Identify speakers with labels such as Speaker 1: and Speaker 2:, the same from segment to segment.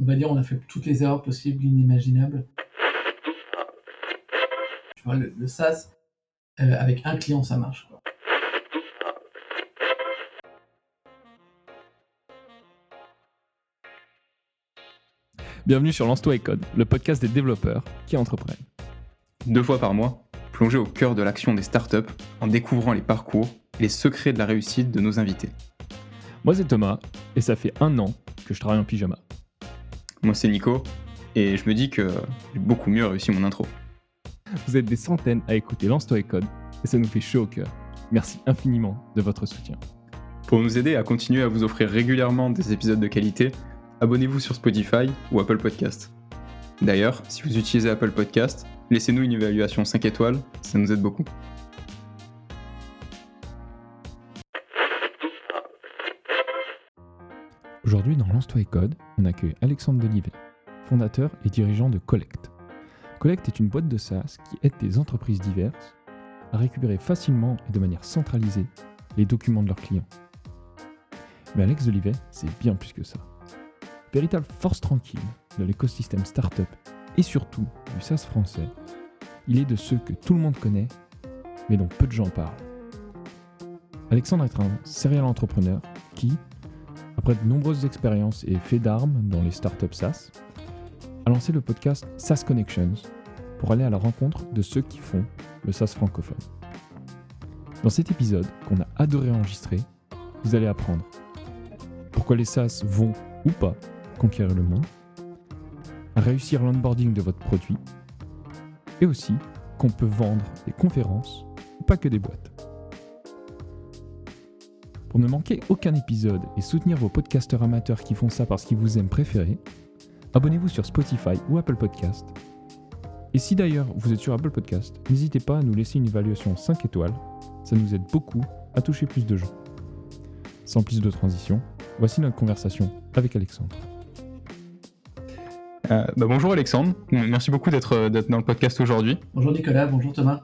Speaker 1: on va dire, on a fait toutes les erreurs possibles, inimaginables. Tu vois, le, SaaS, euh, avec un client, ça marche.
Speaker 2: Bienvenue sur Lance-toi et Code, le podcast des développeurs qui entreprennent.
Speaker 3: Deux fois par mois, plongez au cœur de l'action des startups en découvrant les parcours et les secrets de la réussite de nos invités.
Speaker 2: Moi c'est Thomas et ça fait un an que je travaille en pyjama.
Speaker 3: Moi c'est Nico et je me dis que j'ai beaucoup mieux réussi mon intro.
Speaker 2: Vous êtes des centaines à écouter Lance-toi et Code et ça nous fait chaud au cœur. Merci infiniment de votre soutien.
Speaker 3: Pour nous aider à continuer à vous offrir régulièrement des épisodes de qualité, abonnez-vous sur Spotify ou Apple Podcast. D'ailleurs, si vous utilisez Apple Podcast, laissez-nous une évaluation 5 étoiles, ça nous aide beaucoup.
Speaker 2: Aujourd'hui, dans Lance-toi et Code, on accueille Alexandre Delivet, fondateur et dirigeant de Collect. Collect est une boîte de SaaS qui aide des entreprises diverses à récupérer facilement et de manière centralisée les documents de leurs clients. Mais Alex Delivet, c'est bien plus que ça. Véritable force tranquille de l'écosystème startup et surtout du SaaS français, il est de ceux que tout le monde connaît, mais dont peu de gens parlent. Alexandre est un serial entrepreneur qui, après de nombreuses expériences et faits d'armes dans les startups SaaS, a lancé le podcast SaaS Connections pour aller à la rencontre de ceux qui font le SaaS francophone. Dans cet épisode qu'on a adoré enregistrer, vous allez apprendre pourquoi les SaaS vont ou pas conquérir le monde, réussir l'onboarding de votre produit, et aussi qu'on peut vendre des conférences, pas que des boîtes. Pour ne manquer aucun épisode et soutenir vos podcasteurs amateurs qui font ça parce qu'ils vous aiment préférés, abonnez-vous sur Spotify ou Apple Podcast. Et si d'ailleurs vous êtes sur Apple Podcast, n'hésitez pas à nous laisser une évaluation 5 étoiles, ça nous aide beaucoup à toucher plus de gens. Sans plus de transition, voici notre conversation avec Alexandre.
Speaker 3: Euh, bah, bonjour Alexandre, merci beaucoup d'être dans le podcast aujourd'hui.
Speaker 1: Bonjour Nicolas, bonjour Thomas.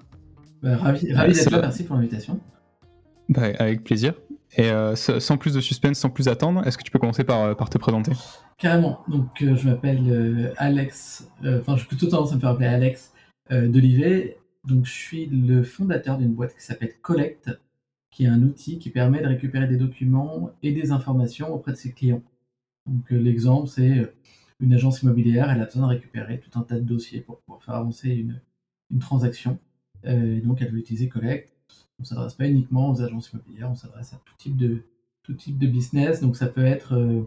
Speaker 1: Bah, ravi, d'être là, merci pour l'invitation.
Speaker 3: Bah, avec plaisir. Et euh, sans plus de suspense, sans plus attendre, est-ce que tu peux commencer par, euh, te présenter?
Speaker 1: Carrément. Donc, euh, je m'appelle Alex, enfin, j'ai plutôt tendance à me faire appeler Alex Delivet. Donc, je suis le fondateur d'une boîte qui s'appelle Collect, qui est un outil qui permet de récupérer des documents et des informations auprès de ses clients. Donc, l'exemple, c'est une agence immobilière, elle a besoin de récupérer tout un tas de dossiers pour pouvoir faire avancer une, une transaction. donc, elle veut utiliser Collect on ne s'adresse pas uniquement aux agences immobilières, on s'adresse à tout type de, tout type de business. Donc ça peut être euh,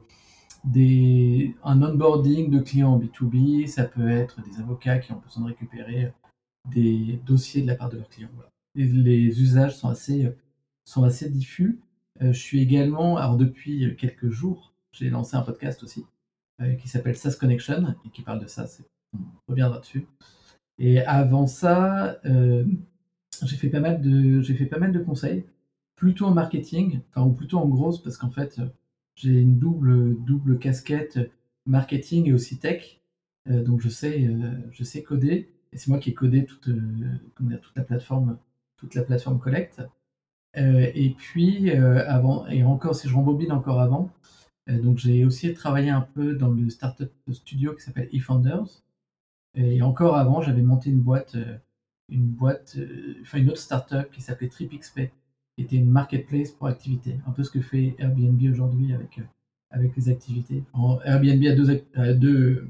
Speaker 1: des, un onboarding de clients en B2B, ça peut être des avocats qui ont besoin de récupérer des dossiers de la part de leurs clients. les usages sont assez, sont assez diffus. Euh, je suis également, alors depuis quelques jours, j'ai lancé un podcast aussi euh, qui s'appelle SaaS Connection et qui parle de ça, on reviendra dessus. Et avant ça, j'ai fait pas mal de j'ai fait pas mal de conseils, plutôt en marketing, enfin ou plutôt en grosse parce qu'en fait j'ai une double double casquette marketing et aussi tech, euh, donc je sais euh, je sais coder et c'est moi qui ai codé toute euh, la plateforme toute la plateforme Collect. et puis avant et encore si je rembobine encore avant, donc j'ai aussi travaillé un peu dans le startup studio qui s'appelle eFounders. Et encore avant, j'avais monté une boîte une boîte, euh, enfin une autre startup qui s'appelait TripXP, qui était une marketplace pour activités, un peu ce que fait Airbnb aujourd'hui avec, euh, avec les activités. Airbnb a deux, deux,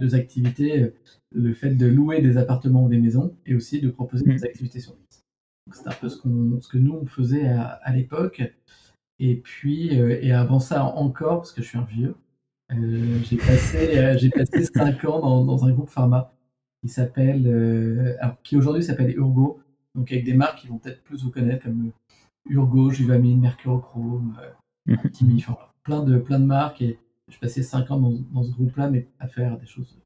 Speaker 1: deux activités, le fait de louer des appartements ou des maisons et aussi de proposer des mmh. activités sur place. C'est un peu ce, ce que nous on faisait à, l'époque. Et puis, euh, et avant ça encore, parce que je suis un vieux, j'ai passé, j'ai passé 5 ans dans, dans, un groupe pharma qui s'appelle, euh, qui aujourd'hui s'appelle Urgo, donc avec des marques qui vont peut-être plus vous connaître comme euh, Urgo, Juvamine, Mercurochrome, euh, mhm. Enfin, plein de plein de marques et je passais 5 ans dans, dans ce groupe-là, mais à faire des choses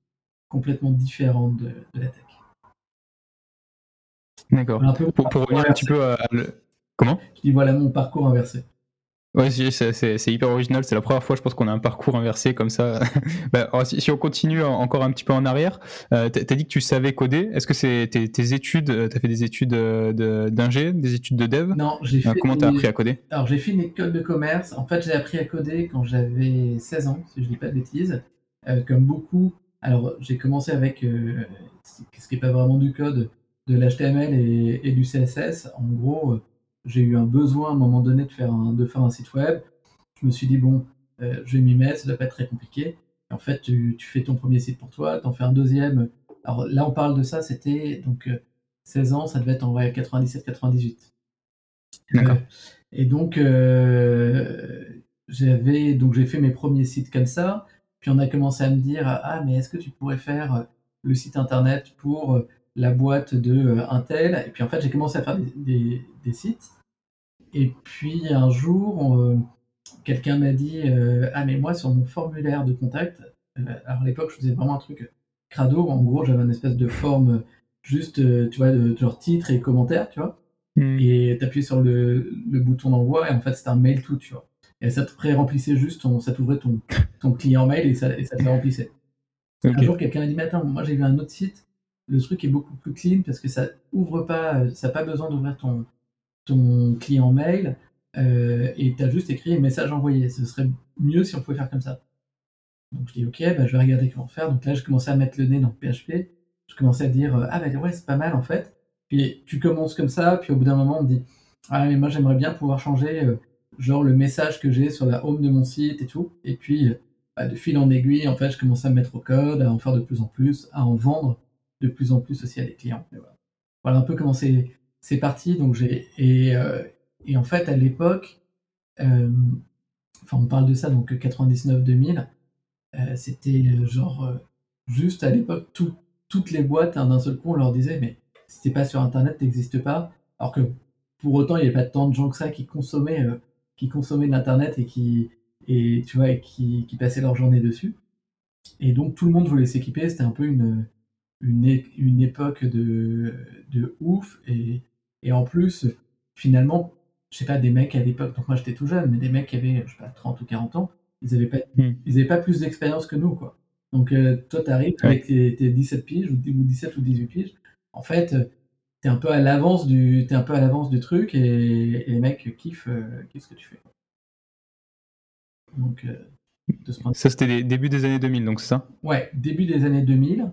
Speaker 1: complètement différentes de, la tech.
Speaker 3: D'accord. Pour, pour revenir un petit peu à, Comment?
Speaker 1: Je dis voilà mon parcours inversé.
Speaker 3: Ouais, c'est hyper original. C'est la première fois, je pense, qu'on a un parcours inversé comme ça. bah, si, on continue encore un petit peu en arrière, euh, tu as dit que tu savais coder. Est-ce que c'est tes, études, euh, tu as fait des études euh, d'ingé, des études de dev?
Speaker 1: Non, j'ai
Speaker 3: fait. comment tu as appris à coder?
Speaker 1: Alors, j'ai fait une école de commerce. En fait, j'ai appris à coder quand j'avais 16 ans, si je dis pas de bêtises. comme beaucoup. Alors, j'ai commencé avec ce qui n'est pas vraiment du code, de l'HTML et, et, du CSS. En gros, j'ai eu un besoin à un moment donné de faire un, de faire un site web. Je me suis dit, bon, je vais m'y mettre, ça ne doit pas être très compliqué. Et en fait, tu, tu, fais ton premier site pour toi, tu en fais un deuxième. Alors là, on parle de ça, c'était donc 16 ans, ça devait être en 97-98. D'accord. et donc, j'avais donc j'ai fait mes premiers sites comme ça. Puis on a commencé à me dire ah mais est-ce que tu pourrais faire le site internet pour la boîte de Intel? Et puis en fait j'ai commencé à faire des, des, sites. Et puis un jour quelqu'un m'a dit ah mais moi sur mon formulaire de contact alors à l'époque je faisais vraiment un truc crado. En gros j'avais une espèce de forme juste tu vois de, genre titre et commentaire tu vois. Mmh. et t'appuyais sur le, le bouton d'envoi et en fait c'était un mail tout tu vois. Et ça te pré-remplissait juste, ton, ça t'ouvrait ton, ton client mail et ça, et ça te le remplissait. Un jour, quelqu'un a dit, mais attends, moi j'ai vu un autre site, le truc est beaucoup plus clean parce que ça ouvre pas, ça n'a pas besoin d'ouvrir ton, ton client mail euh, et tu as juste écrit message envoyé. Ce serait mieux si on pouvait faire comme ça. Donc je dis, ok, bah, je vais regarder comment faire. Donc là, je commençais à mettre le nez dans PHP. Je commençais à dire, ah bah ouais, c'est pas mal en fait. Puis tu commences comme ça, puis au bout d'un moment, on me dit, ah mais moi j'aimerais bien pouvoir changer euh, genre le message que j'ai sur la home de mon site et tout. Et puis, bah, de fil en aiguille, en fait, je commence à mettre au code, à en faire de plus en plus, à en vendre de plus en plus aussi à des clients. voilà. un peu comment c'est, parti. Donc j'ai et, euh, et en fait, à l'époque, euh, enfin, on parle de ça, donc 99-2000, euh, c'était genre juste à l'époque, toutes les boîtes, hein, d'un seul coup, on leur disait, mais si pas sur Internet, t'existes pas. Alors que pour autant, il n'y avait pas tant de gens que ça qui consommaient qui consommaient l'internet et qui et tu vois qui, passaient leur journée dessus. Et donc tout le monde voulait s'équiper. C'était un peu une une, une époque de, de ouf et, et en plus finalement je sais pas des mecs à l'époque donc moi j'étais tout jeune mais des mecs qui avaient je sais pas 30 ou 40 ans ils avaient pas hmm. ils avaient pas plus d'expérience que nous quoi donc euh, toi tu arrives avec tes, 17 piges ou 17 ou 18 piges en fait t'es un peu à l'avance du es un peu à l'avance du truc et, les mecs kiffent, euh, kiffent, ce que tu fais.
Speaker 3: Donc, euh, ça c'était les débuts des années 2000, donc c'est ça?
Speaker 1: Ouais, début des années 2000.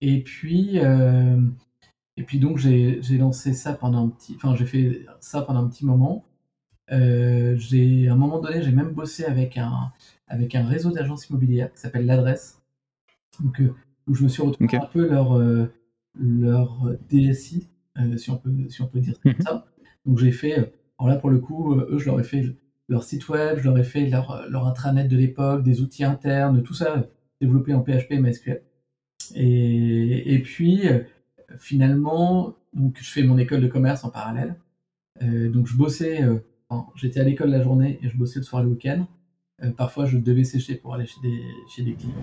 Speaker 1: Et puis, euh, et puis donc j'ai lancé ça pendant un petit, enfin j'ai fait ça pendant un petit moment. j'ai à un moment donné, j'ai même bossé avec un avec un réseau d'agences immobilières qui s'appelle l'adresse. Donc où je me suis retrouvé un peu leur leur DSI euh, si, on peut, si on peut dire mhm. ça. Donc j'ai fait, euh, alors là pour le coup, euh, eux, je leur ai fait leur site web, je leur ai fait leur, leur intranet de l'époque, des outils internes, tout ça développé en PHP et MySQL. Et, et puis, finalement, donc, je fais mon école de commerce en parallèle. donc, je bossais, j'étais à l'école la journée et je bossais le soir et le week-end. parfois, je devais sécher pour aller chez des, clients.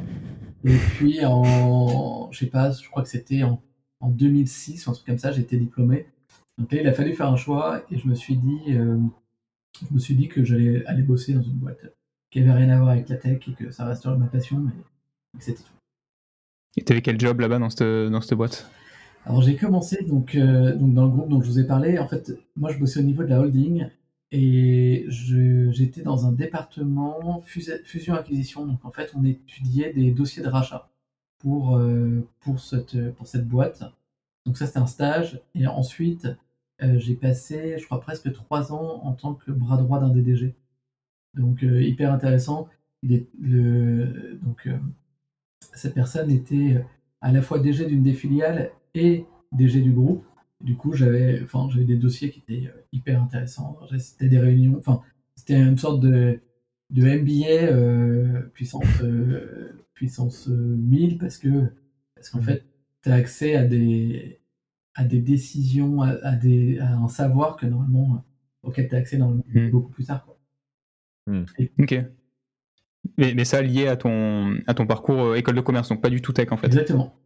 Speaker 1: Et puis, en, je sais pas, je crois que c'était en en 2006, un truc comme ça, j'étais diplômé. Donc il a fallu faire un choix et je me suis dit, euh, je me suis dit que j'allais aller bosser dans une boîte qui avait rien à voir avec la tech et que ça resterait ma passion, mais c'était tout.
Speaker 3: Et tu avais quel job là-bas dans cette, dans cette boîte?
Speaker 1: Alors j'ai commencé euh, donc dans le groupe dont je vous ai parlé. En fait, moi je bossais au niveau de la holding et j'étais dans un département fusion-acquisition. Donc en fait, on étudiait des dossiers de rachat pour, euh, pour, cette, pour cette boîte. Donc ça, c'était un stage. Et ensuite, euh, j'ai passé, je crois, presque trois ans en tant que bras droit d'un DDG. Donc hyper intéressant. Donc, cette personne était à la fois DG d'une des filiales et DG du groupe. Du coup, j'avais enfin, des dossiers qui étaient hyper intéressants. C'était des réunions, enfin, c'était une sorte de, de MBA puissance, puissance 1000 parce que parce qu'en fait, tu as accès à des, à des décisions, à, des, à un savoir que normalement, auquel tu as accès normalement mmh. beaucoup plus tard. Quoi.
Speaker 3: Mmh. ok. Mais, mais, ça lié à ton, à ton parcours euh, école de commerce, donc pas du tout tech en fait.
Speaker 1: Exactement.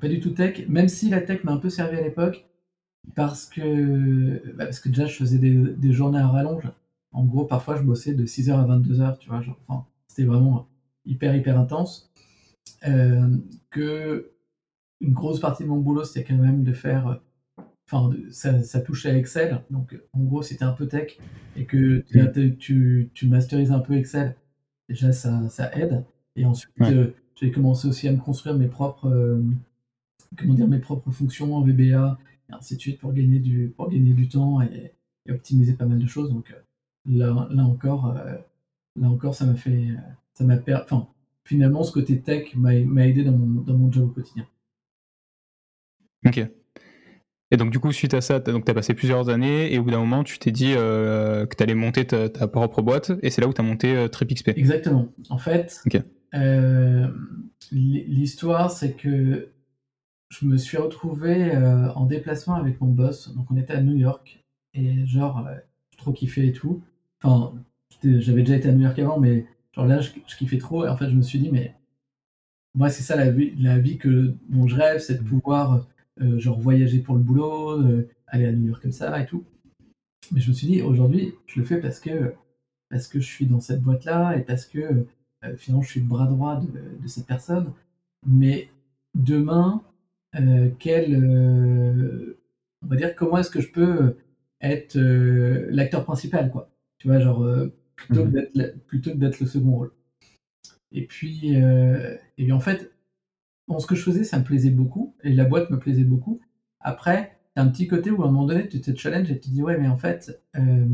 Speaker 1: Pas du tout tech, même si la tech m'a un peu servi à l'époque, parce que, bah, parce que déjà je faisais des, des, journées à rallonge. En gros, parfois je bossais de 6h à 22h, tu vois. Enfin, c'était vraiment hyper, hyper intense. Euh, que une grosse partie de mon boulot, c'était quand même de faire. Enfin, ça, ça, touchait à Excel. Donc, en gros, c'était un peu tech. Et que tu, tu, tu, masterises un peu Excel. Déjà, ça, ça aide. Et ensuite, j'ai commencé aussi à me construire mes propres, comment dire, mes propres fonctions en VBA, et ainsi de suite, pour gagner du, pour gagner du temps et, optimiser pas mal de choses. Donc là, là encore, là encore, ça m'a fait, ça m'a enfin, finalement, ce côté tech m'a aidé dans mon, dans mon job au quotidien.
Speaker 3: Ok. Et donc, du coup, suite à ça, tu as, passé plusieurs années et au bout d'un moment, tu t'es dit euh, que tu allais monter ta, propre boîte et c'est là où tu as monté euh, TripXP.
Speaker 1: Exactement. En fait, euh, l'histoire, c'est que je me suis retrouvé en déplacement avec mon boss. Donc, on était à New York et genre, j'ai trop kiffé et tout. Enfin, j'avais déjà été à New York avant, mais genre là, je, kiffais trop et en fait, je me suis dit, mais moi, c'est ça la vie, la vie que, dont je rêve, c'est de pouvoir euh, genre voyager pour le boulot, euh, aller à New York comme ça et tout. Mais je me suis dit, aujourd'hui, je le fais parce que, parce que je suis dans cette boîte-là et parce que euh, finalement je suis le bras droit de, cette personne. Mais demain, quel, on va dire, comment est-ce que je peux être l'acteur principal, quoi? Tu vois, genre, plutôt, mmh plutôt que d'être le second rôle. Et puis, et puis en fait, bon, ce que je faisais, ça me plaisait beaucoup, et la boîte me plaisait beaucoup. Après, t'as un petit côté où à un moment donné, tu te challenges et tu te dis, ouais, mais en fait, euh,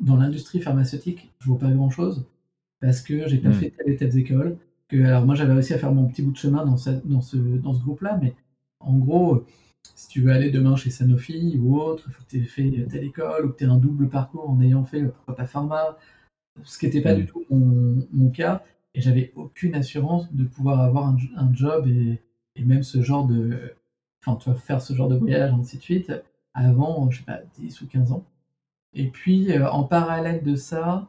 Speaker 1: dans l'industrie pharmaceutique, je vois pas grand chose, parce que j'ai pas hmm. fait telle et telle école. Que, alors moi, j'avais réussi à faire mon petit bout de chemin dans, dans ce, dans ce groupe-là, mais en gros, si tu veux aller demain chez Sanofi ou autre, il faut que tu aies fait telle école, ou que tu aies un double parcours en ayant fait, pourquoi pas pharma, ce qui n'était pas hmm. du tout mon, mon, cas et j'avais aucune assurance de pouvoir avoir un, job et, même ce genre de. Enfin, tu vas faire ce genre de voyage, ainsi de suite, avant, je sais pas, 10 ou 15 ans. Et puis, euh, en parallèle de ça,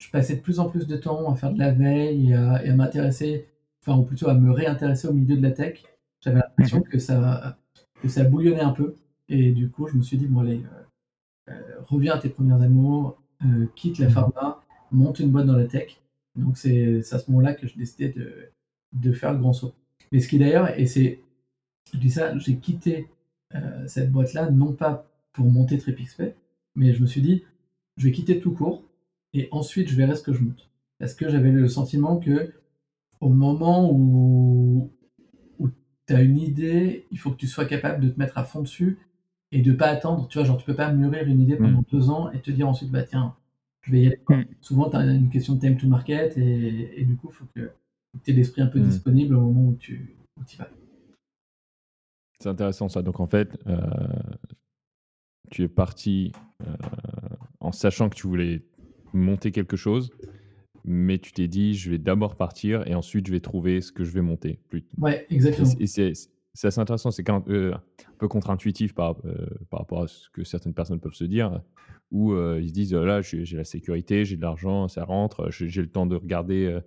Speaker 1: je passais de plus en plus de temps à faire de la veille et à, m'intéresser, enfin, ou plutôt à me réintéresser au milieu de la tech. J'avais l'impression mhm. que ça, que ça bouillonnait un peu. Et du coup, je me suis dit, bon, allez, euh, euh, reviens à tes premiers amours, quitte la mhm. pharma, monte une boîte dans la tech. Donc c'est à ce moment-là que je décidais de, faire le grand saut. Mais ce qui d'ailleurs, et c'est, je dis ça, j'ai quitté euh, cette boîte-là, non pas pour monter TripXP, mais je me suis dit, je vais quitter tout court, et ensuite je verrai ce que je monte. Parce que j'avais le sentiment que au moment où, où tu as une idée, il faut que tu sois capable de te mettre à fond dessus et de pas attendre. Tu vois, genre tu peux pas mûrir une idée pendant mmh. deux ans et te dire ensuite, bah tiens, je vais y aller. Mm. Souvent, tu as une question de time to market et, du coup, il faut que tu aies l'esprit un peu mm. disponible au moment où tu y vas.
Speaker 2: C'est intéressant ça. Donc en fait, euh, tu es parti euh, en sachant que tu voulais monter quelque chose, mais tu t'es dit, je vais d'abord partir et ensuite je vais trouver ce que je vais monter.
Speaker 1: Plus. Ouais, exactement.
Speaker 2: Et, c'est assez intéressant, c'est un, peu contre-intuitif par, euh, par rapport à ce que certaines personnes peuvent se dire où ils se disent là, j'ai la sécurité, j'ai de l'argent, ça rentre, j'ai le temps de regarder,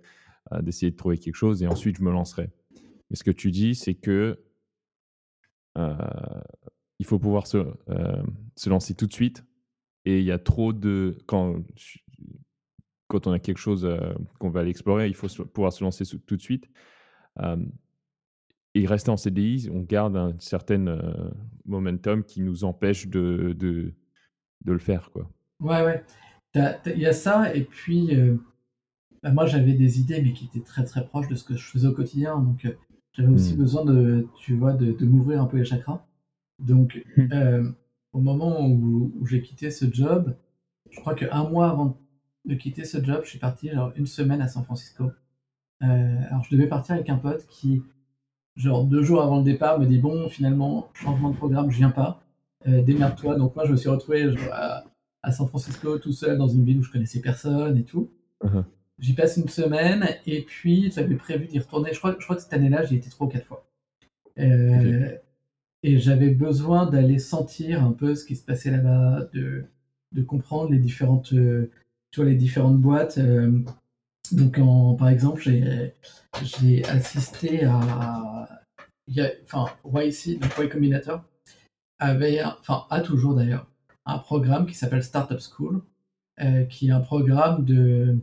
Speaker 2: d'essayer de trouver quelque chose et ensuite je me lancerai. Mais ce que tu dis, c'est que il faut pouvoir se, se, lancer tout de suite et il y a trop de. Quand, quand on a quelque chose qu'on va aller explorer, il faut pouvoir se lancer tout de suite. et rester en CDI, on garde un certain momentum qui nous empêche de, de de le faire. Quoi.
Speaker 1: Ouais, ouais. Il y a ça, et puis euh, bah, moi j'avais des idées, mais qui étaient très très proches de ce que je faisais au quotidien. Donc euh, j'avais aussi hmm. besoin de, tu vois, de, m'ouvrir un peu les chakras. Donc hmm. euh, au moment où, j'ai quitté ce job, je crois qu'un mois avant de quitter ce job, je suis parti genre une semaine à San Francisco. alors je devais partir avec un pote qui, genre deux jours avant le départ, me dit bon finalement changement de programme, je viens pas. Euh, démerde-toi. Donc moi, je me suis retrouvé à, San Francisco tout seul dans une ville où je connaissais personne et tout. Uh-huh. J'y passe une semaine et puis j'avais prévu d'y retourner. Je crois, je crois que cette année-là, j'y étais trois ou quatre fois. Euh, et j'avais besoin d'aller sentir un peu ce qui se passait là-bas, de, de comprendre les différentes, euh, les différentes boîtes. donc, en, par exemple, j'ai assisté à, enfin, YC, donc Y Combinator, avait, enfin a toujours d'ailleurs, un programme qui s'appelle Startup School, euh, qui est un programme de,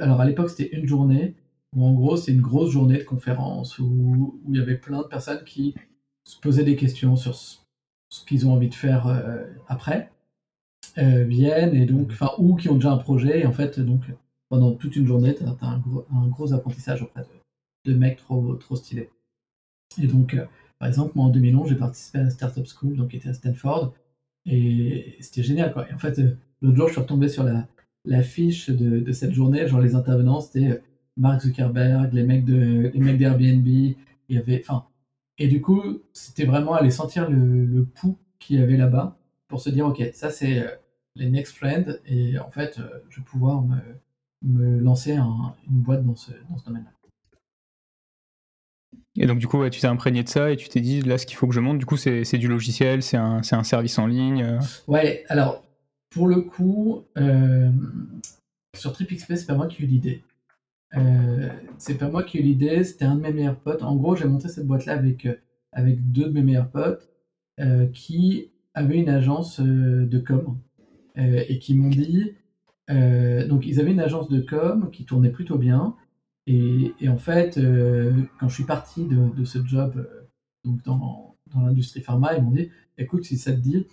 Speaker 1: alors à l'époque c'était une journée, où en gros c'est une grosse journée de conférence où, où, il y avait plein de personnes qui se posaient des questions sur ce, qu'ils ont envie de faire euh, après, euh, viennent et donc, enfin, ou qui ont déjà un projet, et en fait donc pendant toute une journée, tu as, un, gros, apprentissage auprès de, mecs trop, trop stylés. Et donc, euh, par exemple, moi en 2011, j'ai participé à la Startup School, donc qui était à Stanford, et c'était génial. Quoi. Et en fait, euh, l'autre jour, je suis retombé sur la, la fiche de, cette journée, genre les intervenants, c'était euh, Mark Zuckerberg, les mecs de les mecs d'Airbnb, il y avait, enfin, et du coup, c'était vraiment aller sentir le, le pouls qu'il y avait là-bas pour se dire, ok, ça c'est les next trends, et en fait, je vais pouvoir me, me lancer une boîte dans ce, dans ce domaine-là.
Speaker 3: Et donc, du coup, tu t'es imprégné de ça et tu t'es dit, là, ce qu'il faut que je monte, du coup, c'est du logiciel, c'est un, un, service en ligne. Euh.
Speaker 1: Ouais, alors, pour le coup, euh, sur TripXP, c'est pas moi qui ai eu l'idée. Euh, c'est pas moi qui ai eu l'idée, c'était un de mes meilleurs potes. En gros, j'ai monté cette boîte-là avec, avec deux de mes meilleurs potes qui avaient une agence de com et qui m'ont dit. donc, ils avaient une agence de com qui tournait plutôt bien et, en fait, euh, quand je suis parti de, ce job euh, donc dans, l'industrie pharma, ils m'ont dit écoute, si ça te dit,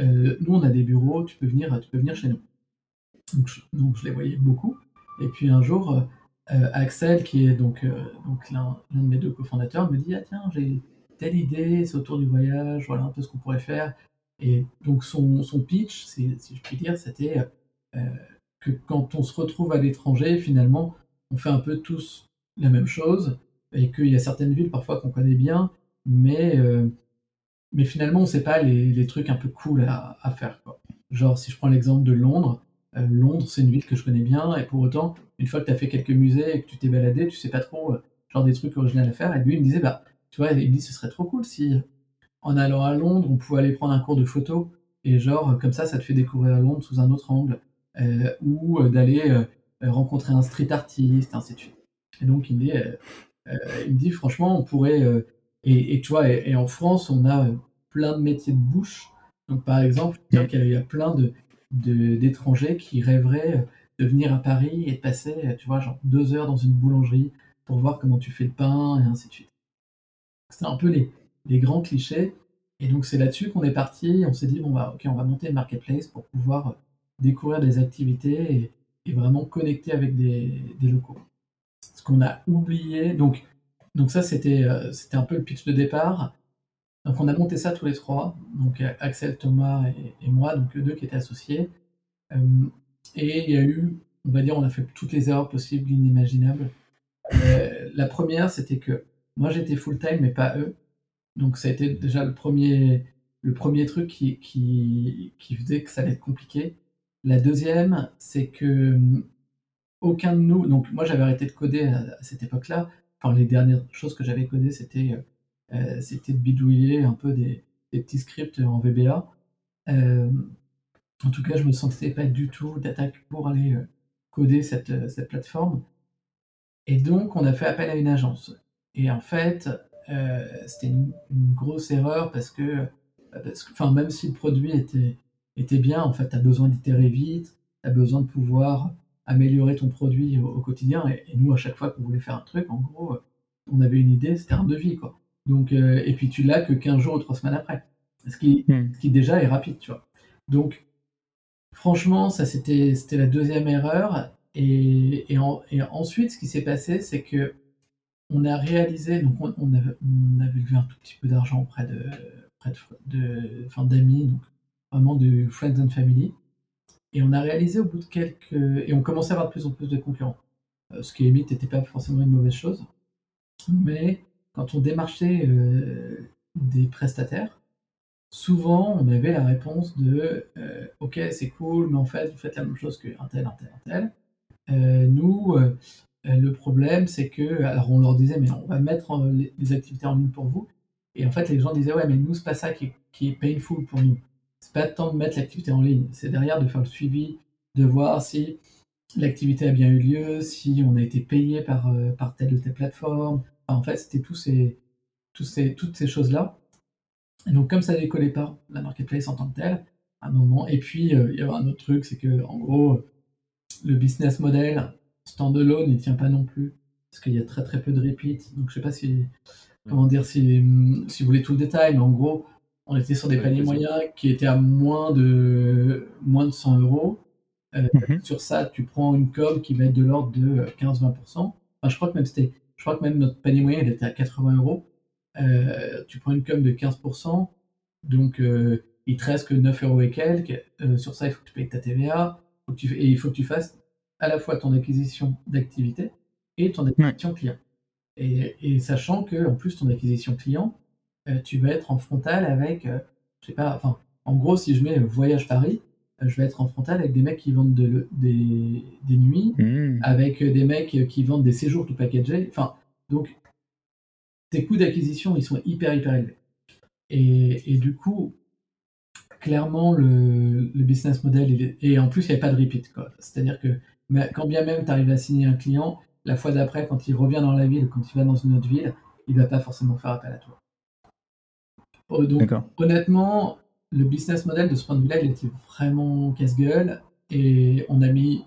Speaker 1: euh, nous on a des bureaux, tu peux venir, tu peux venir chez nous. Donc je, les voyais beaucoup. Et puis un jour, Axel, qui est donc, donc l'un de mes deux cofondateurs, me dit ah tiens, j'ai telle idée, c'est autour du voyage, voilà un peu ce qu'on pourrait faire. Et donc son, son pitch, si je puis dire, c'était que quand on se retrouve à l'étranger, finalement, on fait un peu tous la même chose et qu'il y a certaines villes parfois qu'on connaît bien, mais, euh, mais finalement on ne sait pas les, trucs un peu cool à, faire. Genre si je prends l'exemple de Londres, euh, Londres c'est une ville que je connais bien et pour autant une fois que tu as fait quelques musées et que tu t'es baladé, tu sais pas trop euh, genre des trucs originaux à faire et lui il me disait bah tu vois il me dit ce serait trop cool si en allant à Londres on pouvait aller prendre un cours de photo et genre comme ça ça te fait découvrir Londres sous un autre angle ou d'aller euh, rencontrer un street artiste, ainsi de suite. Et donc il me dit, euh, euh, il me dit franchement, on pourrait, et, tu vois, et, en France, on a plein de métiers de bouche. Donc par exemple, il y a plein de d'étrangers qui rêveraient de venir à Paris et de passer, tu vois, genre deux heures dans une boulangerie pour voir comment tu fais le pain et ainsi de suite. C'est un peu les, les, grands clichés. Et donc c'est là-dessus qu'on est parti. On s'est dit bon bah ok, on va monter une marketplace pour pouvoir découvrir des activités et, vraiment connecter avec des, locaux. Ce qu'on a oublié, donc, donc ça c'était euh, c'était un peu le pitch de départ. Donc on a monté ça tous les trois, donc Axel, Thomas et, moi, donc les deux qui étaient associés. Euh, et il y a eu, on va dire, on a fait toutes les erreurs possibles, inimaginables. Euh, la première, c'était que moi j'étais full time, mais pas eux. Donc ça a été déjà le premier, le premier truc qui, qui, qui faisait que ça allait être compliqué. La deuxième, c'est que hum, aucun de nous, donc moi j'avais arrêté de coder à, cette époque-là. Enfin, les dernières choses que j'avais codées, c'était euh, c'était de bidouiller un peu des, petits scripts en VBA. Euh, en tout cas, je me sentais pas du tout d'attaque pour aller euh, coder cette, cette, plateforme. Et donc, on a fait appel à une agence. Et en fait, c'était une, grosse erreur parce que, parce que, enfin, même si le produit était était bien. En fait, tu as besoin d'itérer vite, tu as besoin de pouvoir améliorer ton produit au, quotidien. Et, nous, à chaque fois qu'on voulait faire un truc, en gros, euh, on avait une idée, c'était un devis, quoi. Donc, euh, et puis tu l'as que 15 jours ou 3 semaines après. Ce qui, hmm. qui déjà est rapide, tu vois. Donc, franchement, ça c'était la deuxième erreur. Et, et, ensuite, ce qui s'est passé, c'est que on a réalisé, donc on, on, avait, on levé un tout petit peu d'argent auprès de, auprès de, de enfin, d'amis, donc vraiment du Friends and Family. Et on a réalisé au bout de quelques. Et on commençait à avoir de plus en plus de concurrents. Euh, ce qui, limite, n'était pas forcément une mauvaise chose. Mais quand on démarchait euh, des prestataires, souvent on avait la réponse de euh, Ok, c'est cool, mais en fait, vous faites la même chose qu'un tel, un tel, un tel. nous, le problème, c'est que. Alors on leur disait Mais on va mettre les, activités en ligne pour vous. Et en fait, les gens disaient Ouais, mais nous, c'est pas ça qui, est painful pour nous c'est pas tant de mettre l'activité en ligne, c'est derrière de faire le suivi, de voir si l'activité a bien eu lieu, si on a été payé par, euh, par telle ou telle plateforme. en fait, c'était tous ces, ces, toutes ces choses-là. Et donc, comme ça décollait pas la marketplace en tant que telle, à un moment. Et puis, euh, il y avait un autre truc, c'est que, en gros, le business model standalone, il tient pas non plus. Parce qu'il y a très très peu de repeat. Donc, je sais pas si, comment dire, si, si vous voulez tout le détail, mais en gros, on était sur des paniers moyens qui étaient à moins de, moins de 100 euros. Euh,
Speaker 3: Mhm.
Speaker 1: Sur ça, tu prends une com qui va être de l'ordre de 15-20%. Enfin, je crois que même c'était, je crois que même notre panier moyen il était à 80 euros. Euh, tu prends une com de 15%, donc euh, il te reste que 9 euros et quelques. Euh, sur ça, il faut que tu payes ta TVA. Faut que tu- et il faut que tu fasses à la fois ton acquisition d'activité et ton acquisition client. Et, et sachant que en plus ton acquisition client, euh, tu vas être en frontal avec, euh, je sais pas, enfin, en gros, si je mets euh, voyage Paris, euh, je vais être en frontal avec des mecs qui vendent de des, des nuits,
Speaker 3: Mhm.
Speaker 1: avec des mecs qui vendent des séjours tout packagés. Enfin, donc tes coûts d'acquisition, ils sont hyper hyper élevés. Et, et du coup, clairement, le, le business model, est- et en plus, il n'y avait pas de repeat. quoi. C'est-à-dire que mais quand bien même tu arrives à signer un client, la fois d'après, quand il revient dans la ville ou quand il va dans une autre ville, il va pas forcément faire appel à toi. Oh, donc, honnêtement, le business model de ce point de vue-là, il était vraiment casse-gueule. Et on a mis.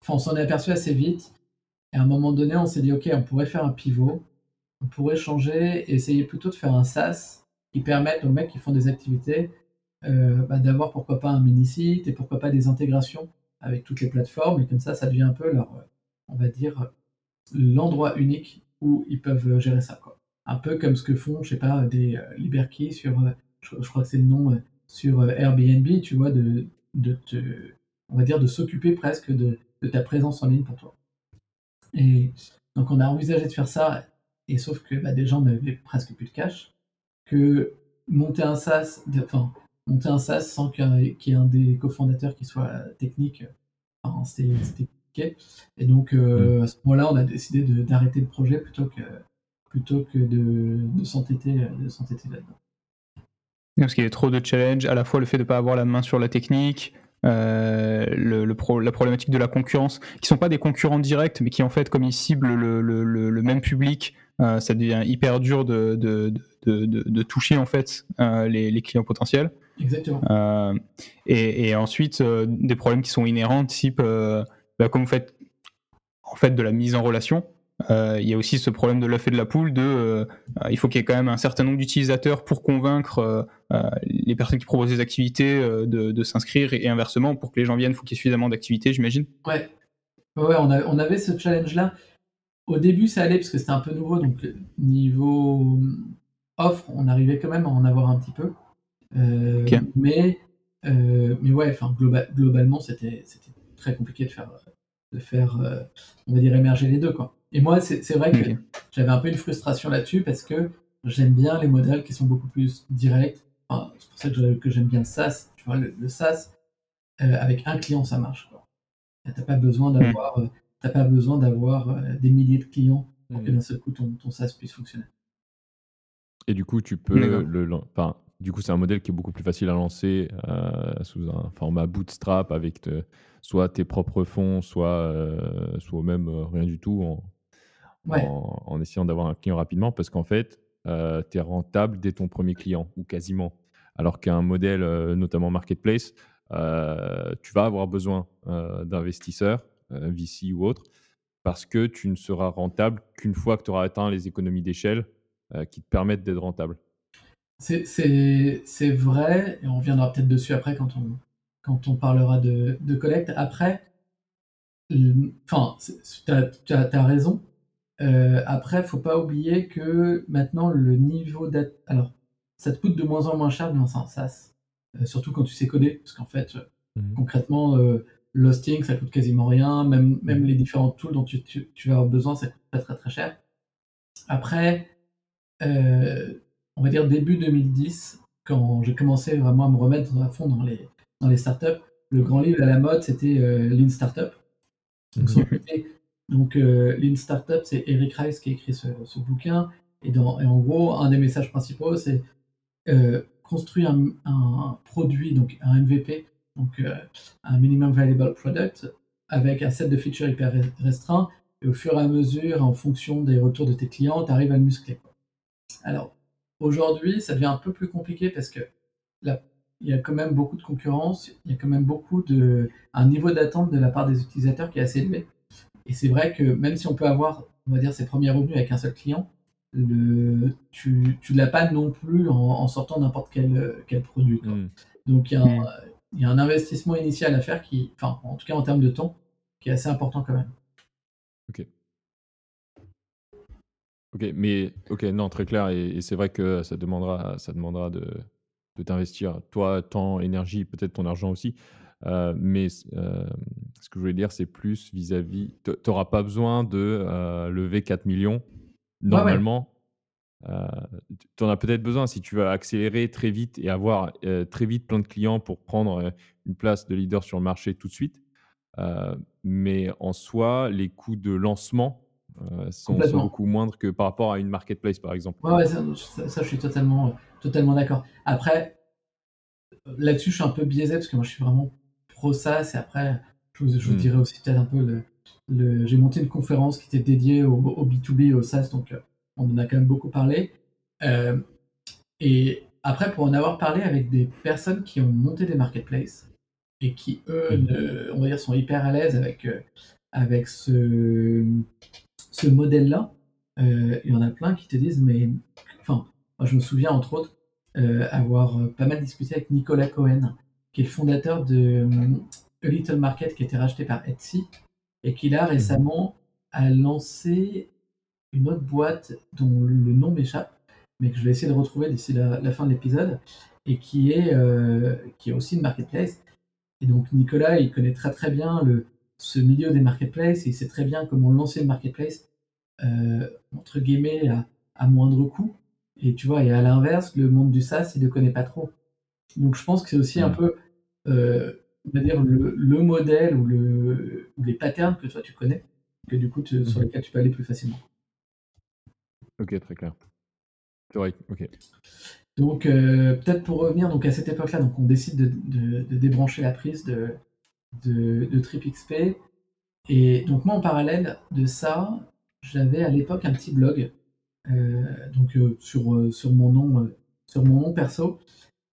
Speaker 1: Enfin, on s'en est aperçu assez vite. Et à un moment donné, on s'est dit, OK, on pourrait faire un pivot. On pourrait changer et essayer plutôt de faire un SaaS qui permette aux mecs qui font des activités euh, bah, d'avoir pourquoi pas un mini-site et pourquoi pas des intégrations avec toutes les plateformes. Et comme ça, ça devient un peu leur, on va dire, l'endroit unique où ils peuvent gérer ça. Quoi. Un peu comme ce que font, je sais pas, des euh, Liberkey sur, euh, je, crois que c'est le nom, euh, sur Airbnb, tu vois, de, te, on va dire, de s'occuper presque de, ta présence en ligne pour toi. Et donc on a envisagé de faire ça, et sauf que bah, déjà on avait presque plus de cash, que monter un SaaS, enfin monter un SaaS sans qu'il y ait- un des cofondateurs qui soit technique, enfin, c'était compliqué. Et donc euh, à ce moment-là, on a décidé d'arrêter le projet plutôt que plutôt que de, de s'entêter de s'entêter là-dedans.
Speaker 3: Parce qu'il y a trop de challenges, à la fois le fait de ne pas avoir la main sur la technique, euh, le, le pro- la problématique de la concurrence, qui sont pas des concurrents directs, mais qui en fait, comme ils ciblent le, le- le- même public, euh, ça devient hyper dur de, de, de, de- de toucher en fait euh, les, les clients potentiels.
Speaker 1: Exactement.
Speaker 3: Euh, et, et ensuite, euh, des problèmes qui sont inhérents, type, euh, bah, comme vous faites en fait de la mise en relation, il y a aussi ce problème de l'œuf et de la poule, de, il faut qu'il y ait quand même un certain nombre d'utilisateurs pour convaincre les personnes qui proposent des activités de, de s'inscrire et, et inversement, pour que les gens viennent, il faut qu'il y ait suffisamment d'activités, j'imagine.
Speaker 1: Ouais, ouais, on, a- on avait ce challenge-là. Au début, ça allait parce que c'était un peu nouveau, donc niveau offre, on arrivait quand même à en avoir un petit peu. Euh. Mais, euh, mais ouais, enfin, globa- globalement, c'était c'était très compliqué de faire, de faire euh, on va dire, émerger les deux. Quoi. Et moi, c'est c'est vrai que j'avais un peu une frustration là-dessus parce que j'aime bien les modèles qui sont beaucoup plus directs. Enfin, c'est pour ça que j'aime bien le SaaS. Tu vois, le, le SaaS, euh, avec un client, ça marche. Quoi. Et T'as pas besoin d'avoir, euh, t'as pas besoin d'avoir euh, des milliers de clients pour que d'un seul coup ton, ton SaaS puisse fonctionner.
Speaker 2: Et du coup, tu peux le. lan- Enfin, du coup, c'est un modèle qui est beaucoup plus facile à lancer euh, sous un format bootstrap avec te- soit tes propres fonds, soit, euh, soit même euh, rien du tout en,
Speaker 1: Ouais.
Speaker 2: en, en essayant d'avoir un client rapidement parce qu'en fait, tu es rentable dès ton premier client ou quasiment. Alors qu'un modèle, notamment marketplace, tu vas avoir besoin d'investisseurs, VC ou autres, parce que tu ne seras rentable qu'une fois que tu auras atteint les économies d'échelle qui te permettent d'être rentable.
Speaker 1: C'est- C'est c'est vrai, et on reviendra peut-être dessus après quand on, quand on parlera de, de collecte. Après, le- enfin, tu as, raison. Euh, après, faut pas oublier que maintenant, le niveau d'at- Alors, ça te coûte de moins en moins cher de lancer un SaaS. Euh, surtout quand tu sais coder, parce qu'en fait, euh,
Speaker 2: Mhm.
Speaker 1: concrètement, euh, l'hosting, ça coûte quasiment rien. Même, même les différents tools dont tu, tu- tu vas avoir besoin, ça coûte pas très très cher. Après, euh, on va dire début 2010, quand j'ai commencé vraiment à me remettre à fond dans les, dans les startups, le grand livre à la mode, c'était euh, Lean Startup. Donc, euh, Lean Startup, c'est Eric Rice qui a écrit ce, bouquin. Et, en gros, un des messages principaux, c'est euh, construire un, produit, donc un MVP, donc un Minimum Valuable Product, avec un set de features hyper re- restreint. Et au fur et à mesure, en fonction des retours de tes clients, tu arrives à le muscler. Alors, aujourd'hui, ça devient un peu plus compliqué parce que là, il y a quand même beaucoup de concurrence, il y a quand même beaucoup de. un niveau d'attente de la part des utilisateurs qui est assez élevé. Et c'est vrai que même si on peut avoir, on va dire, ses premiers revenus avec un seul client, le, tu ne l'as pas non plus en, en sortant n'importe quel, quel produit. quoi.
Speaker 2: Mhm.
Speaker 1: Donc il y, a un-
Speaker 3: Mm.
Speaker 1: il y a un investissement initial à faire qui, enfin, en tout cas en termes de temps, qui est assez important quand même.
Speaker 2: Ok. Ok, mais ok, non, très clair, et, c'est vrai que ça demandera, ça demandera de, de t'investir, toi, temps, énergie, peut-être ton argent aussi. Euh, mais euh, ce que je voulais dire, c'est plus vis-à-vis. Tu n'auras pas besoin de euh, lever 4 millions. Normalement, tu en as peut-être besoin si tu veux accélérer très vite et avoir très vite plein de clients pour prendre une place de leader sur le marché tout de suite. mais en soi, les coûts de lancement sont, beaucoup moindres que par rapport à une marketplace, par exemple.
Speaker 1: Ouais, ça, ça, je suis totalement, totalement d'accord. Après, là-dessus, je suis un peu biaisé parce que moi, je suis vraiment pro SaaS. Et après, je vous, je vous hmm. dirais aussi peut-être un peu le. le J'ai monté une conférence qui était dédiée au, au B2B et au SaaS, donc euh, on en a quand même beaucoup parlé. Euh, et après, pour en avoir parlé avec des personnes qui ont monté des marketplaces et qui, eux, hmm. on va dire, sont hyper à l'aise avec, euh, avec ce, ce modèle-là, il y en a plein qui te disent, mais enfin, moi, je me souviens entre autres avoir pas mal discuté avec Nicolas Cohen, qui est le fondateur de euh, A Little Market, qui a été racheté par Etsy, et qui là récemment a lancé une autre boîte dont le nom m'échappe, mais que je vais essayer de retrouver d'ici la, fin de l'épisode, et qui est, euh, qui est aussi une marketplace. Et donc Nicolas, il connaît très très bien le, ce milieu des marketplaces, et il sait très bien comment lancer une marketplace, euh, entre guillemets, à, à, moindre coût. Et tu vois, et à l'inverse, le monde du SaaS, il ne le connaît pas trop. Donc je pense que c'est aussi un peu euh, on va dire le, modèle ou, le, les patterns que toi tu connais, que du coup sur mhm. lesquels tu peux aller plus facilement.
Speaker 2: Ok, très clair. C'est vrai, ok.
Speaker 1: Donc euh, peut-être pour revenir donc à cette époque-là, donc on décide de, débrancher la prise de, de, TripXP. Et donc moi en parallèle de ça, j'avais à l'époque un petit blog euh, donc sur, sur mon nom sur mon nom perso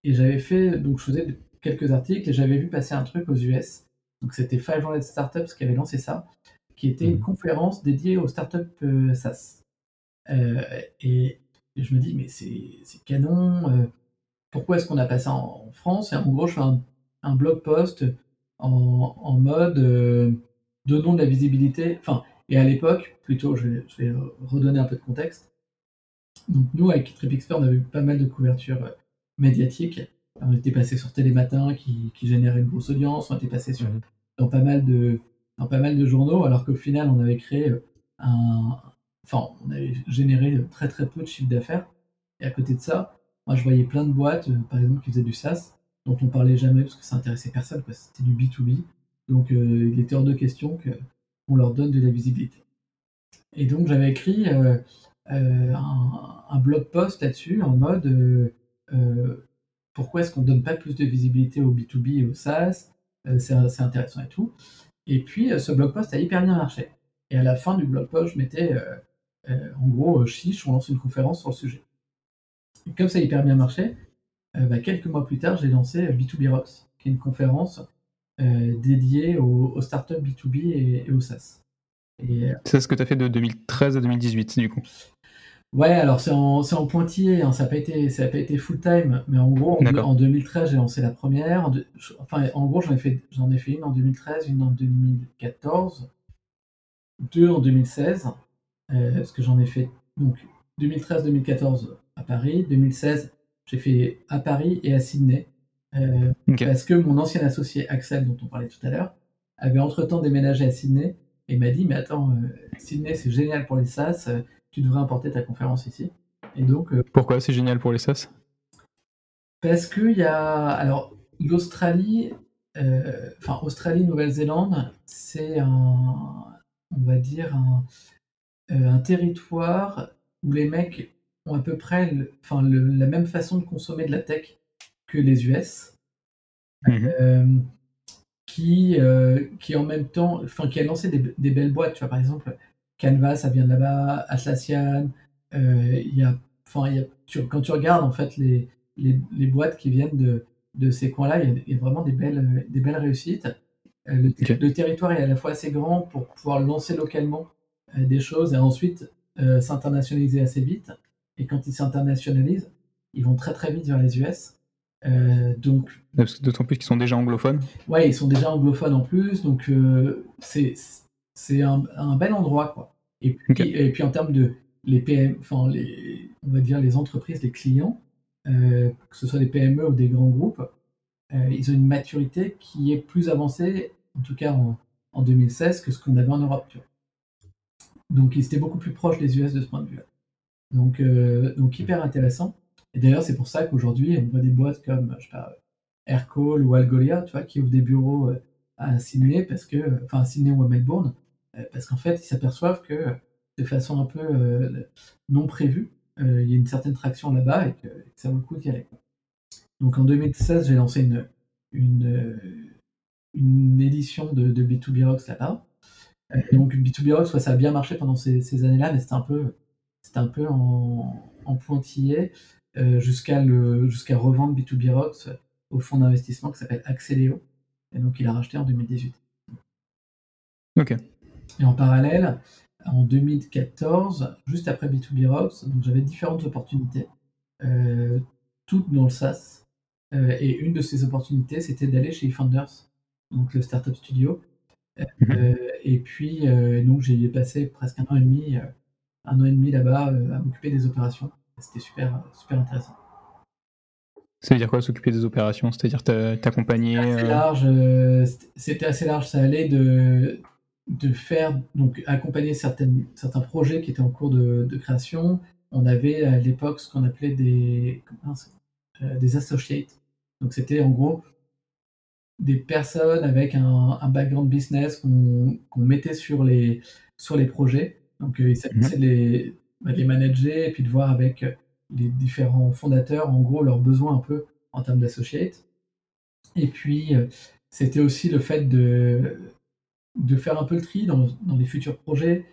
Speaker 1: et j'avais fait donc je faisais quelques articles et j'avais vu passer un truc aux US. Donc c'était 500 Startups qui avait lancé ça, qui était une mhm. conférence dédiée aux startups euh, SaaS. Euh, et, je me dis, mais c'est canon, euh, pourquoi est-ce qu'on a pas ça en, France? Et en gros, je fais un, blog post en, mode donnons de la visibilité. Enfin, et à l'époque, plutôt, je vais, redonner un peu de contexte. Donc nous, avec TripXpert, on avait eu pas mal de couverture médiatique. On était passé sur Télématin qui, qui générait une grosse audience, on était passé sur, mhm. dans, pas mal de, dans pas mal de journaux, alors qu'au final, on avait créé euh, un. Enfin, on avait généré très très peu de chiffre d'affaires. Et à côté de ça, moi je voyais plein de boîtes, euh, par exemple, qui faisaient du SaaS, dont on parlait jamais parce que ça intéressait personne, c'était du B2B. Donc euh, il était hors de question qu'on leur donne de la visibilité. Et donc j'avais écrit un, un, blog post là-dessus en mode pourquoi est-ce qu'on ne donne pas plus de visibilité au B2B et au SaaS? Euh, C'est intéressant et tout. Et puis, euh, ce blog post a hyper bien marché. Et à la fin du blog post, je mettais, euh, en gros, chiche, on lance une conférence sur le sujet. Et comme ça a hyper bien marché, bah, quelques mois plus tard, j'ai lancé B2B Rocks, qui est une conférence dédiée aux, startups B2B et, et au SaaS.
Speaker 3: C'est ce que tu as fait de 2013 à 2018, du coup
Speaker 1: Ouais, alors c'est en, en, pointillé, hein, ça n'a pas été, ça pas été full time, mais en gros, en, 2013, j'ai lancé la première. enfin, en gros, j'en ai, fait, j'en ai fait une en 2013, une en 2014, deux en 2016, euh, parce que j'en ai fait donc 2013-2014 à Paris, 2016, j'ai fait à Paris et à Sydney, euh, parce que mon ancien associé Axel, dont on parlait tout à l'heure, avait entre-temps déménagé à Sydney et m'a dit, mais attends, euh, Sydney, c'est génial pour les SaaS tu devrais importer ta conférence ici. Et donc,
Speaker 3: euh, Pourquoi c'est génial pour les SaaS?
Speaker 1: Parce qu'il y a. Alors, l'Australie, euh, enfin, Australie-Nouvelle-Zélande, c'est un. On va dire un, euh, un, territoire où les mecs ont à peu près enfin, la même façon de consommer de la tech que les US. Mhm. qui, qui en même temps, enfin, qui a lancé des, des, belles boîtes. Tu vois, par exemple, Canva, ça vient de là-bas, Atlassian. Euh, y a, enfin, y a, quand tu regardes en fait les, les, les boîtes qui viennent de, de ces coins-là, il y, a vraiment des belles, des belles réussites. Euh, le, territoire est à la fois assez grand pour pouvoir lancer localement euh, des choses et ensuite euh, s'internationaliser assez vite. Et quand ils s'internationalisent, ils vont très très vite vers les US. donc,
Speaker 3: D'autant plus qu'ils sont déjà anglophones.
Speaker 1: Ouais, ils sont déjà anglophones en plus, donc c'est c'est un, un, bel endroit quoi. Et puis, et puis en termes de les PM, enfin les, on va dire les entreprises, les clients, que ce soit des PME ou des grands groupes, ils ont une maturité qui est plus avancée, en tout cas en, en 2016, que ce qu'on avait en Europe. Tu vois. Donc ils étaient beaucoup plus proches des US de ce point de vue-là. Donc, donc hyper intéressant. Et d'ailleurs, c'est pour ça qu'aujourd'hui, on voit des boîtes comme, je sais pas, Aircall ou Algolia, tu vois, qui ouvrent des bureaux euh, à Sydney, parce que, enfin à Sydney ou à Melbourne, euh, parce qu'en fait, ils s'aperçoivent que de façon un peu euh, non prévue, il y a une certaine traction là-bas et que, ça vaut le coup d'y aller. Donc en 2016, j'ai lancé une, une, une édition de, de B2B Rocks là-bas. donc B2B Rocks, ça a bien marché pendant ces années-là, mais c'était un peu, c'était un peu en, en pointillé jusqu'à jusqu'à revendre B2B Rocks au fonds d'investissement qui s'appelle Axeleo. Et donc, il a racheté en 2018.
Speaker 3: Ok.
Speaker 1: Et en parallèle, en 2014, juste après B2B Rocks, j'avais différentes opportunités, euh, toutes dans le SaaS. Euh, et une de ces opportunités, c'était d'aller chez eFounders, donc le startup studio. Mhm. Euh, et puis, donc, j'ai passé presque un an et demi, un an et demi là-bas à m'occuper des opérations. C'était super, super intéressant.
Speaker 3: Ça veut dire quoi s'occuper des opérations? C'est-à-dire t'accompagner
Speaker 1: C'était assez euh, large. Euh, c'était assez large. Ça allait de, de faire donc accompagner certaines, certains projets qui étaient en cours de, création. On avait à l'époque ce qu'on appelait des euh, des associates. Donc c'était en gros des personnes avec un, background business qu'on mettait sur les sur les projets. Donc il s'agissait de bah, les manager et puis de voir avec les différents fondateurs, en gros, leurs besoins un peu en termes d'associate. Et puis, euh, c'était aussi le fait de, de faire un peu le tri dans, dans les futurs projets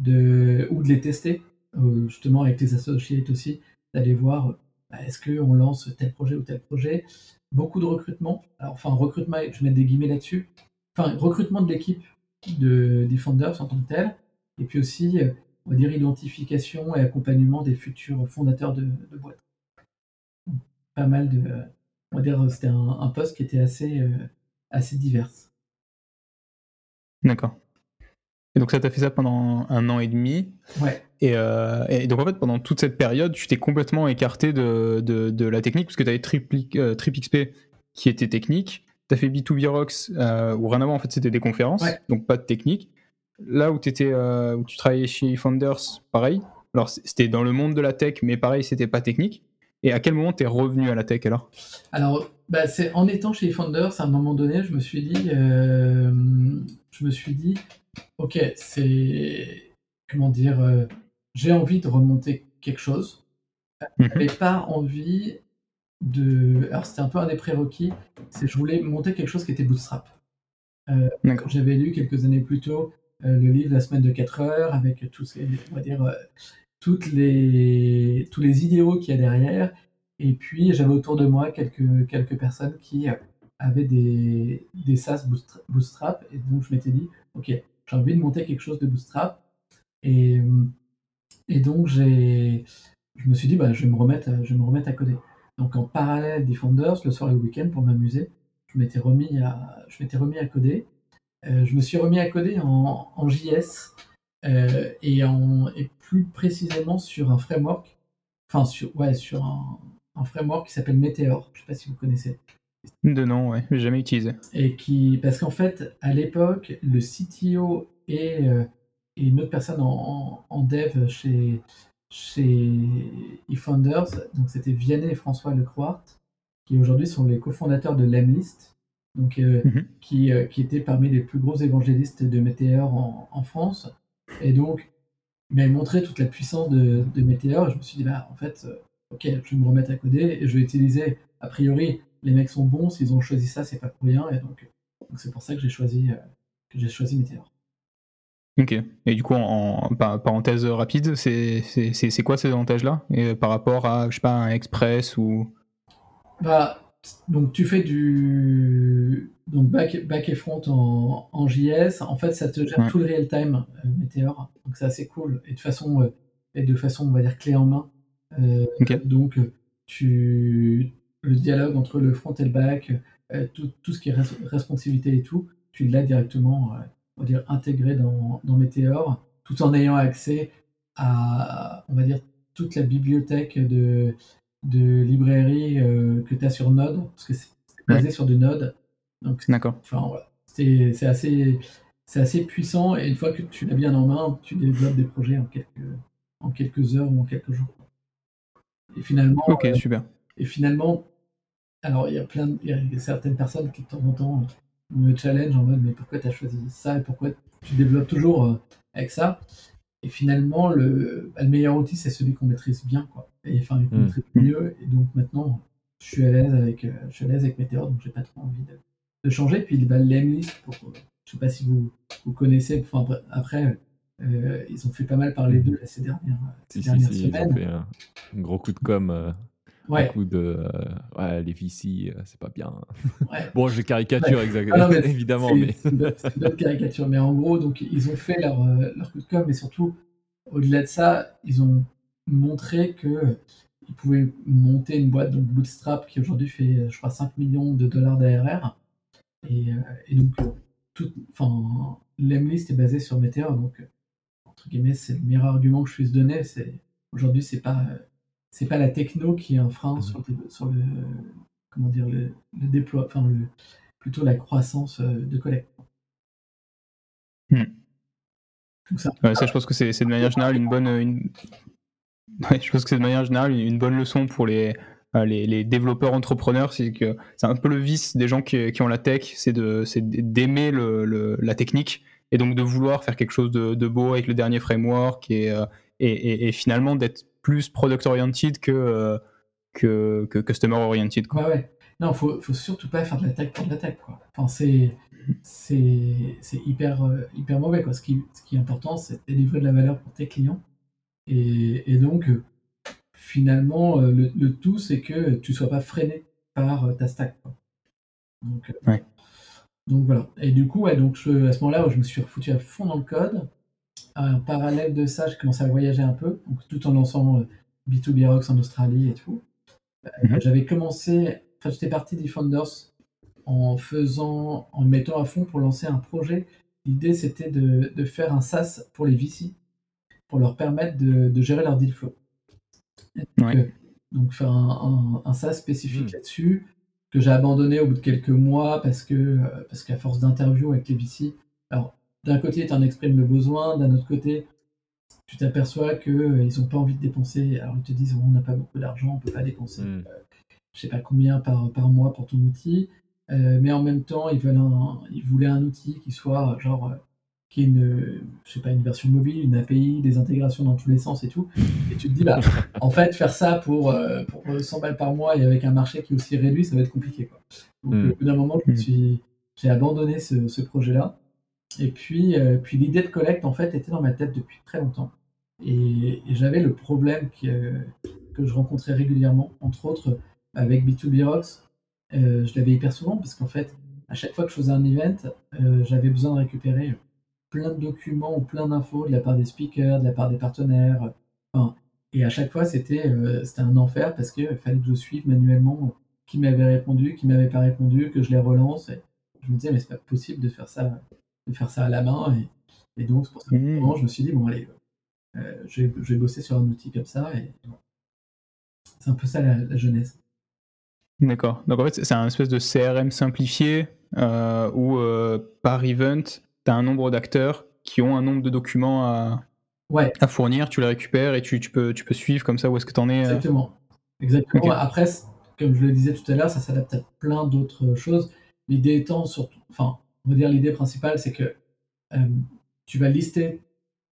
Speaker 1: de, ou de les tester, euh, justement avec les associates aussi, d'aller voir bah, est-ce qu'on lance tel projet ou tel projet. Beaucoup de recrutement, alors, enfin recrutement, je mets des guillemets là-dessus, enfin recrutement de l'équipe de, des founders en tant que tel, et puis aussi euh, on va dire, identification et accompagnement des futurs fondateurs de, de boîtes. Pas mal de. On va dire, c'était un, poste qui était assez, euh, assez divers.
Speaker 3: D'accord. Et donc ça t'a fait ça pendant un an et demi.
Speaker 1: Ouais.
Speaker 3: Et, euh, et, donc en fait pendant toute cette période, tu t'es complètement écarté de, de, de, la technique parce que tu avais TripXP euh, qui était technique. Tu as fait B2B Rocks où rien avant en fait c'était des conférences, donc pas de technique là où, étais, euh, où tu travaillais chez Founders, pareil. Alors, c'était dans le monde de la tech, mais pareil, c'était pas technique. Et à quel moment tu es revenu à la tech alors?
Speaker 1: Alors, bah, c'est en étant chez Founders, à un moment donné, je me suis dit, euh, je me suis dit, ok, c'est comment dire, euh, j'ai envie de remonter quelque chose. Je n'avais mhm. pas envie de. Alors, c'était un peu un des prérequis, c'est je voulais monter quelque chose qui était bootstrap. J'avais lu quelques années plus tôt le livre La semaine de 4 heures, avec tous ces, on va dire, euh, toutes les, tous les idéaux qu'il y a derrière. Et puis, j'avais autour de moi quelques, quelques personnes qui euh, avaient des, des SaaS bootstrap. Et donc, je m'étais dit, OK, j'ai envie de monter quelque chose de bootstrap. Et, et donc, je me suis dit, bah, je, vais me remettre, je vais me remettre à coder. Donc, en parallèle des Founders, le soir et le week-end, pour m'amuser, je m'étais remis je m'étais remis à coder. Euh, je me suis remis à coder en, JS euh, et, en, et plus précisément sur un framework, enfin sur, ouais, sur un, framework qui s'appelle Meteor. Je ne sais pas si vous connaissez.
Speaker 3: De nom, ouais, j'ai jamais utilisé.
Speaker 1: Et qui, parce qu'en fait, à l'époque, le CTO et, euh, et, une autre personne en, dev chez, chez eFounders, donc c'était Vianney et François Lecroix, qui aujourd'hui sont les cofondateurs de Lemlist, donc, euh, mhm. qui, euh, qui, était parmi les plus gros évangélistes de Météor en, France. Et donc, il m'avait montré toute la puissance de, de Météor. Et je me suis dit, bah, en fait, euh, ok, je vais me remettre à coder et je vais utiliser, a priori, les mecs sont bons, s'ils ont choisi ça, c'est pas pour rien. Et donc, c'est pour ça que j'ai choisi, que j'ai choisi Météor.
Speaker 3: Ok. Et du coup, en, parenthèse rapide, c'est quoi ces avantages-là? Par rapport à, je sais pas, un Express ou.
Speaker 1: Bah, donc tu fais du donc back, back et front en, en, JS. En fait, ça te gère tout le real time euh, Meteor. Donc c'est assez cool et de façon euh, et de façon on va dire clé en main. Euh, donc tu le dialogue entre le front et le back, tout, tout, ce qui est responsivité et tout, tu l'as directement on va dire, intégré dans, dans Meteor, tout en ayant accès à, on va dire, toute la bibliothèque de, de librairies que tu as sur Node, parce que c'est basé sur du Node.
Speaker 3: Donc, D'accord.
Speaker 1: Enfin, voilà. C'est assez, assez puissant et une fois que tu l'as bien en main, tu développes des projets en quelques, en quelques heures ou en quelques jours. Et finalement,
Speaker 3: ok, euh, super.
Speaker 1: Et finalement, alors il y a plein, y a certaines personnes qui de temps en temps me challenge en mode mais pourquoi tu as choisi ça et pourquoi tu développes toujours euh, avec ça? Et finalement le, bah, le meilleur outil c'est celui qu'on maîtrise bien quoi et enfin qu'on hmm. maîtrise mieux et donc maintenant je suis à l'aise avec euh, je suis à l'aise avec Meteor donc j'ai pas trop envie de, de changer puis bah, l'Emlist pour je sais pas si vous, vous connaissez enfin après euh, ils ont fait pas mal parler d'eux ces dernières, ces dernières semaines.
Speaker 2: Ils ont fait un, gros coup de com Ouais. coup de euh, ouais, les VC, euh, c'est pas bien. bon, je caricature exactement, ah évidemment. Mais...
Speaker 1: C'est une, caricature. Mais en gros, donc, ils ont fait leur, euh, leur coup de com, mais surtout, au-delà de ça, ils ont montré que ils pouvaient monter une boîte, donc Bootstrap, qui aujourd'hui fait, je crois, 5 millions de dollars d'ARR. Et, et, donc, tout, enfin, l'Emlist est basé sur Meteor, donc, entre guillemets, c'est le meilleur argument que je puisse donner. C'est, aujourd'hui, c'est pas c'est pas la techno qui est un frein mmh. sur, le, comment dire le, déploiement, enfin le, plutôt la croissance euh, de collecte.
Speaker 3: Mmh. Ça. ça. je pense que c'est de manière générale une bonne, une... je pense que c'est de manière générale une bonne leçon pour les, euh, les, les, développeurs entrepreneurs, c'est que c'est un peu le vice des gens qui, qui ont la tech, c'est d'aimer le, la technique et donc de vouloir faire quelque chose de, de beau avec le dernier framework et, euh, et, et, et finalement d'être plus product oriented que, euh, que, que, customer oriented.
Speaker 1: Quoi. Ouais, ouais. Non, faut, faut surtout pas faire de la tech pour de la tech. Quoi. Enfin, c'est, c'est, hyper, euh, hyper mauvais. Quoi. Ce, qui, ce qui est important, c'est de délivrer de la valeur pour tes clients. Et, et donc, finalement, euh, le, le tout, c'est que tu sois pas freiné par ta stack. Quoi. Donc,
Speaker 3: ouais.
Speaker 1: donc voilà. Et du coup, ouais, donc je, à ce moment-là, je me suis foutu à fond dans le code. En parallèle de ça, j'ai commencé à voyager un peu, tout en lançant B2B euh, Rocks en Australie et tout. Euh, mhm. J'avais commencé, enfin, j'étais parti d'eFounders en faisant, en mettant à fond pour lancer un projet. L'idée, c'était de, faire un SaaS pour les VC, pour leur permettre de, gérer leur deal flow. Donc, faire un, un, SaaS spécifique hmm. là-dessus, que j'ai abandonné au bout de quelques mois parce que parce qu'à force d'interviews avec les VC, alors d'un côté, tu en exprimes le besoin, d'un autre côté, tu t'aperçois qu'ils euh, n'ont pas envie de dépenser. Alors ils te disent on n'a pas beaucoup d'argent, on ne peut pas dépenser, hmm. euh, je sais pas combien par, par mois pour ton outil. Euh, mais en même temps, ils, veulent ils voulaient un outil qui soit genre qui ait une, je sais pas, une version mobile, une API, des intégrations dans tous les sens et tout. Et tu te dis, bah, en fait, faire ça pour, pour 100 balles par mois et avec un marché qui est aussi réduit, ça va être compliqué. Quoi. Donc, hmm. au bout d'un moment, hmm. j'ai abandonné ce, ce projet-là. Et puis, euh, puis l'idée de collecte, en fait, était dans ma tête depuis très longtemps. Et, j'avais le problème que, que je rencontrais régulièrement, entre autres avec B2B Rocks. Euh, je l'avais hyper souvent parce qu'en fait, à chaque fois que je faisais un event, euh, j'avais besoin de récupérer plein de documents ou plein d'infos de la part des speakers, de la part des partenaires. et à chaque fois, c'était un enfer parce qu'il fallait que je suive manuellement qui m'avait répondu, qui m'avait pas répondu, que je les relance. Je me disais, mais c'est pas possible de faire ça de faire ça à la main. Et, donc, c'est pour ça mmh. je me suis dit, bon, allez, euh, je, vais, je, vais, bosser sur un outil comme ça. Et c'est un peu ça la, jeunesse.
Speaker 3: D'accord. Donc, en fait, c'est un espèce de CRM simplifié euh, où euh, par event, tu as un nombre d'acteurs qui ont un nombre de documents à,
Speaker 1: ouais.
Speaker 3: à fournir, tu les récupères et tu, tu, peux, tu peux suivre comme ça où est-ce que tu en es.
Speaker 1: Exactement. Exactement. Après, comme je le disais tout à l'heure, ça s'adapte à plein d'autres choses. L'idée étant surtout, enfin, on va dire l'idée principale, c'est que euh, tu vas lister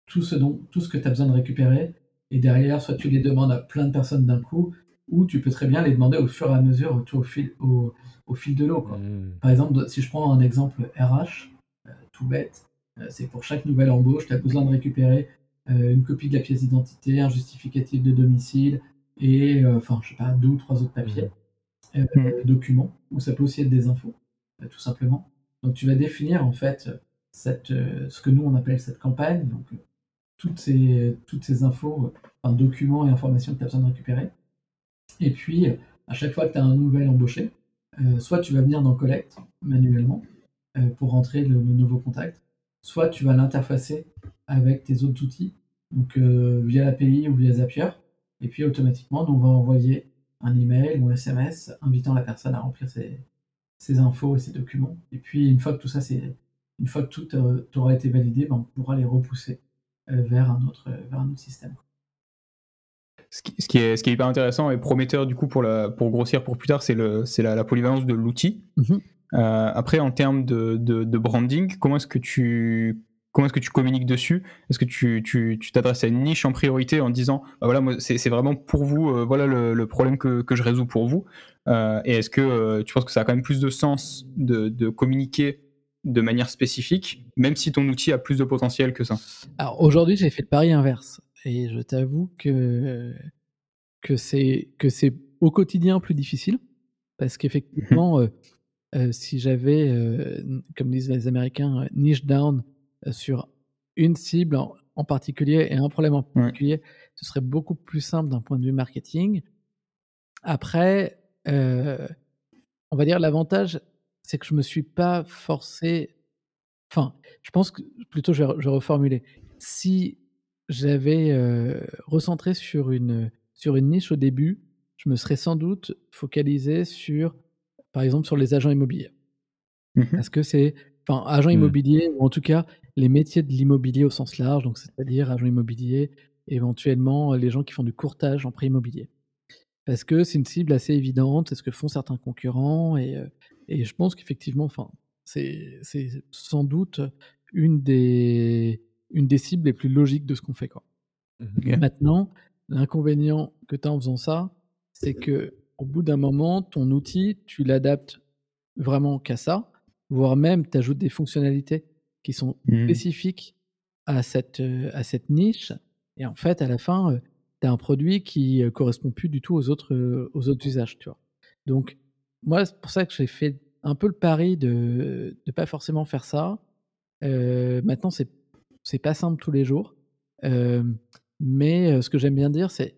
Speaker 1: tout ce, dont, tout ce que tu as besoin de récupérer, et derrière, soit tu les demandes à plein de personnes d'un coup, ou tu peux très bien les demander au fur et à mesure, au, fil, au, fil de l'eau. Mmh. Par exemple, si je prends un exemple RH, euh, tout bête, euh, c'est pour chaque nouvelle embauche, tu as besoin de récupérer une copie de la pièce d'identité, un justificatif de domicile, et enfin, je sais pas, deux ou trois autres papiers, mmh. documents, ou ça peut aussi être des infos, tout simplement. Donc tu vas définir en fait euh, ce que nous on appelle cette campagne, donc euh, toutes ces, infos, un documents et informations que tu as besoin de récupérer. Et puis
Speaker 4: à chaque fois que tu as un nouvel embauché, soit tu vas venir dans Collect manuellement pour rentrer le, nouveau contact, soit tu vas l'interfacer avec tes autres outils, donc via l'API ou via Zapier, et puis automatiquement, on va envoyer un email ou un SMS invitant la personne à remplir ses, infos et ses documents. Et puis une fois que tout ça, c'est une fois que tout aura été validé, ben, on pourra les repousser vers un autre, vers un autre système
Speaker 3: ce qui, est, ce qui est hyper intéressant et prometteur du coup pour, la, pour grossir pour plus tard, c'est la, la polyvalence de l'outil. Mhm. Euh, après, en termes de, de, branding, comment est-ce que tu comment est-ce que tu communiques dessus? Est-ce que tu, tu, tu t'adresses à une niche en priorité en disant bah voilà moi c'est, vraiment pour vous euh, voilà le, le, problème que, que, je résous pour vous. Euh, et est-ce que tu penses que ça a quand même plus de sens de, de communiquer de manière spécifique même si ton outil a plus de potentiel que ça?
Speaker 1: Alors aujourd'hui j'ai fait le pari inverse. Et je t'avoue que, que c'est que c'est au quotidien plus difficile. Parce qu'effectivement, mmh si j'avais, comme disent les Américains, niche down sur une cible en, particulier et un problème en particulier, ce serait beaucoup plus simple d'un point de vue marketing. Après, on va dire l'avantage, c'est que je me suis pas forcé. Enfin, je pense que plutôt, je vais, je vais reformuler. Si j'avais recentré sur une, sur une niche au début, je me serais sans doute focalisé sur, par exemple, sur les agents immobiliers. Mmh Parce que c'est, enfin, agents mmh. immobiliers, ou en tout cas les métiers de l'immobilier au sens large, donc c'est-à-dire agents immobiliers, éventuellement les gens qui font du courtage en prêt immobilier. Parce que c'est une cible assez évidente, c'est ce que font certains concurrents, et, et je pense qu'effectivement, enfin, c'est sans doute une des, une des cibles les plus logiques de ce qu'on fait. Quoi. Mmh Maintenant, l'inconvénient que tu as en faisant ça, c'est que au bout d'un moment, ton outil, tu l'adaptes vraiment qu'à ça, voire même tu ajoutes des fonctionnalités qui sont mmh. spécifiques à cette, à cette niche. Et en fait, à la fin, tu as un produit qui correspond plus du tout aux autres, aux autres usages. Tu vois. Donc, moi, c'est pour ça que j'ai fait un peu le pari de ne pas forcément faire ça. maintenant, c'est c'est pas simple tous les jours. mais ce que j'aime bien dire, c'est,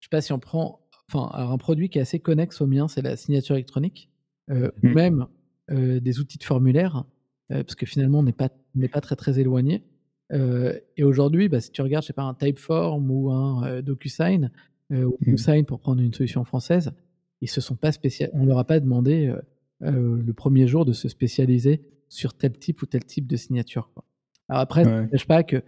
Speaker 1: je sais pas si on prend, enfin, un produit qui est assez connexe au mien, c'est la signature électronique, ou mmh. même des outils de formulaire, parce que finalement, on n'est pas, très très éloigné. et aujourd'hui, bah, si tu regardes, je sais pas, un Typeform ou un DocuSign, ou mmh. DocuSign pour prendre une solution française, ils se sont pas spécial, on leur a pas demandé le premier jour de se spécialiser sur tel type ou tel type de signature. Quoi. Alors après, ça n'empêche pas que,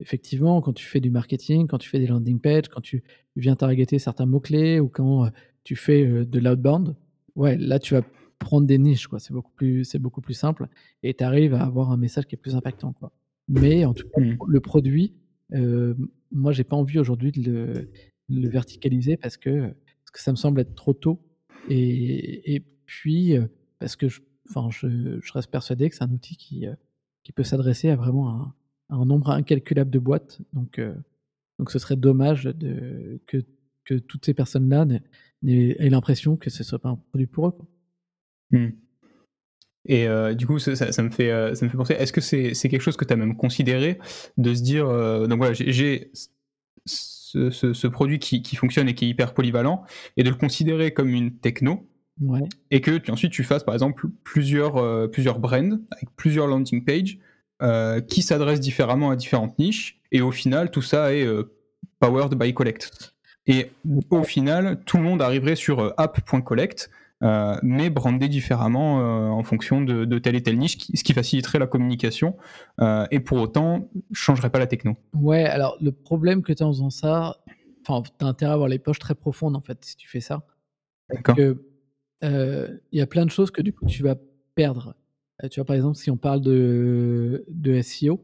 Speaker 1: effectivement, quand tu fais du marketing, quand tu fais des landing pages, quand tu viens targeter certains mots-clés ou quand tu fais de l'outbound, ouais, là, tu vas prendre des niches, quoi. C'est beaucoup plus, c'est beaucoup plus simple et tu arrives à avoir un message qui est plus impactant, quoi. Mais en tout cas, mmh. le produit, euh, moi, j'ai pas envie aujourd'hui de le, verticaliser parce que, parce que ça me semble être trop tôt et, et puis parce que je, enfin, je, je, reste persuadé que c'est un outil qui, qui peut s'adresser à vraiment un, nombre incalculable de boîtes. Donc, euh, donc ce serait dommage de, que, que toutes ces personnes-là aient l'impression que ce ne soit pas un produit pour eux.
Speaker 3: Mmh. Et euh, du coup, ça, me fait, euh, ça me fait penser, est-ce que c'est quelque chose que tu as même considéré de se dire, donc voilà, j'ai ce, ce, produit qui, qui, fonctionne et qui est hyper polyvalent, et de le considérer comme une techno, et que tu, ensuite tu fasses par exemple plusieurs, euh, plusieurs brands avec plusieurs landing pages euh, qui s'adressent différemment à différentes niches. Et au final, tout ça est euh, powered by Collect. Et au final, tout le monde arriverait sur app.collect, mais brandé différemment en fonction de, telle et telle niche, ce qui faciliterait la communication et pour autant changerait pas la techno.
Speaker 1: Ouais, alors le problème que tu as en faisant ça, enfin, tu as intérêt à avoir les poches très profondes en fait si tu fais ça. D'accord il y a plein de choses que du coup tu vas perdre. tu vois, par exemple, si on parle de de SEO,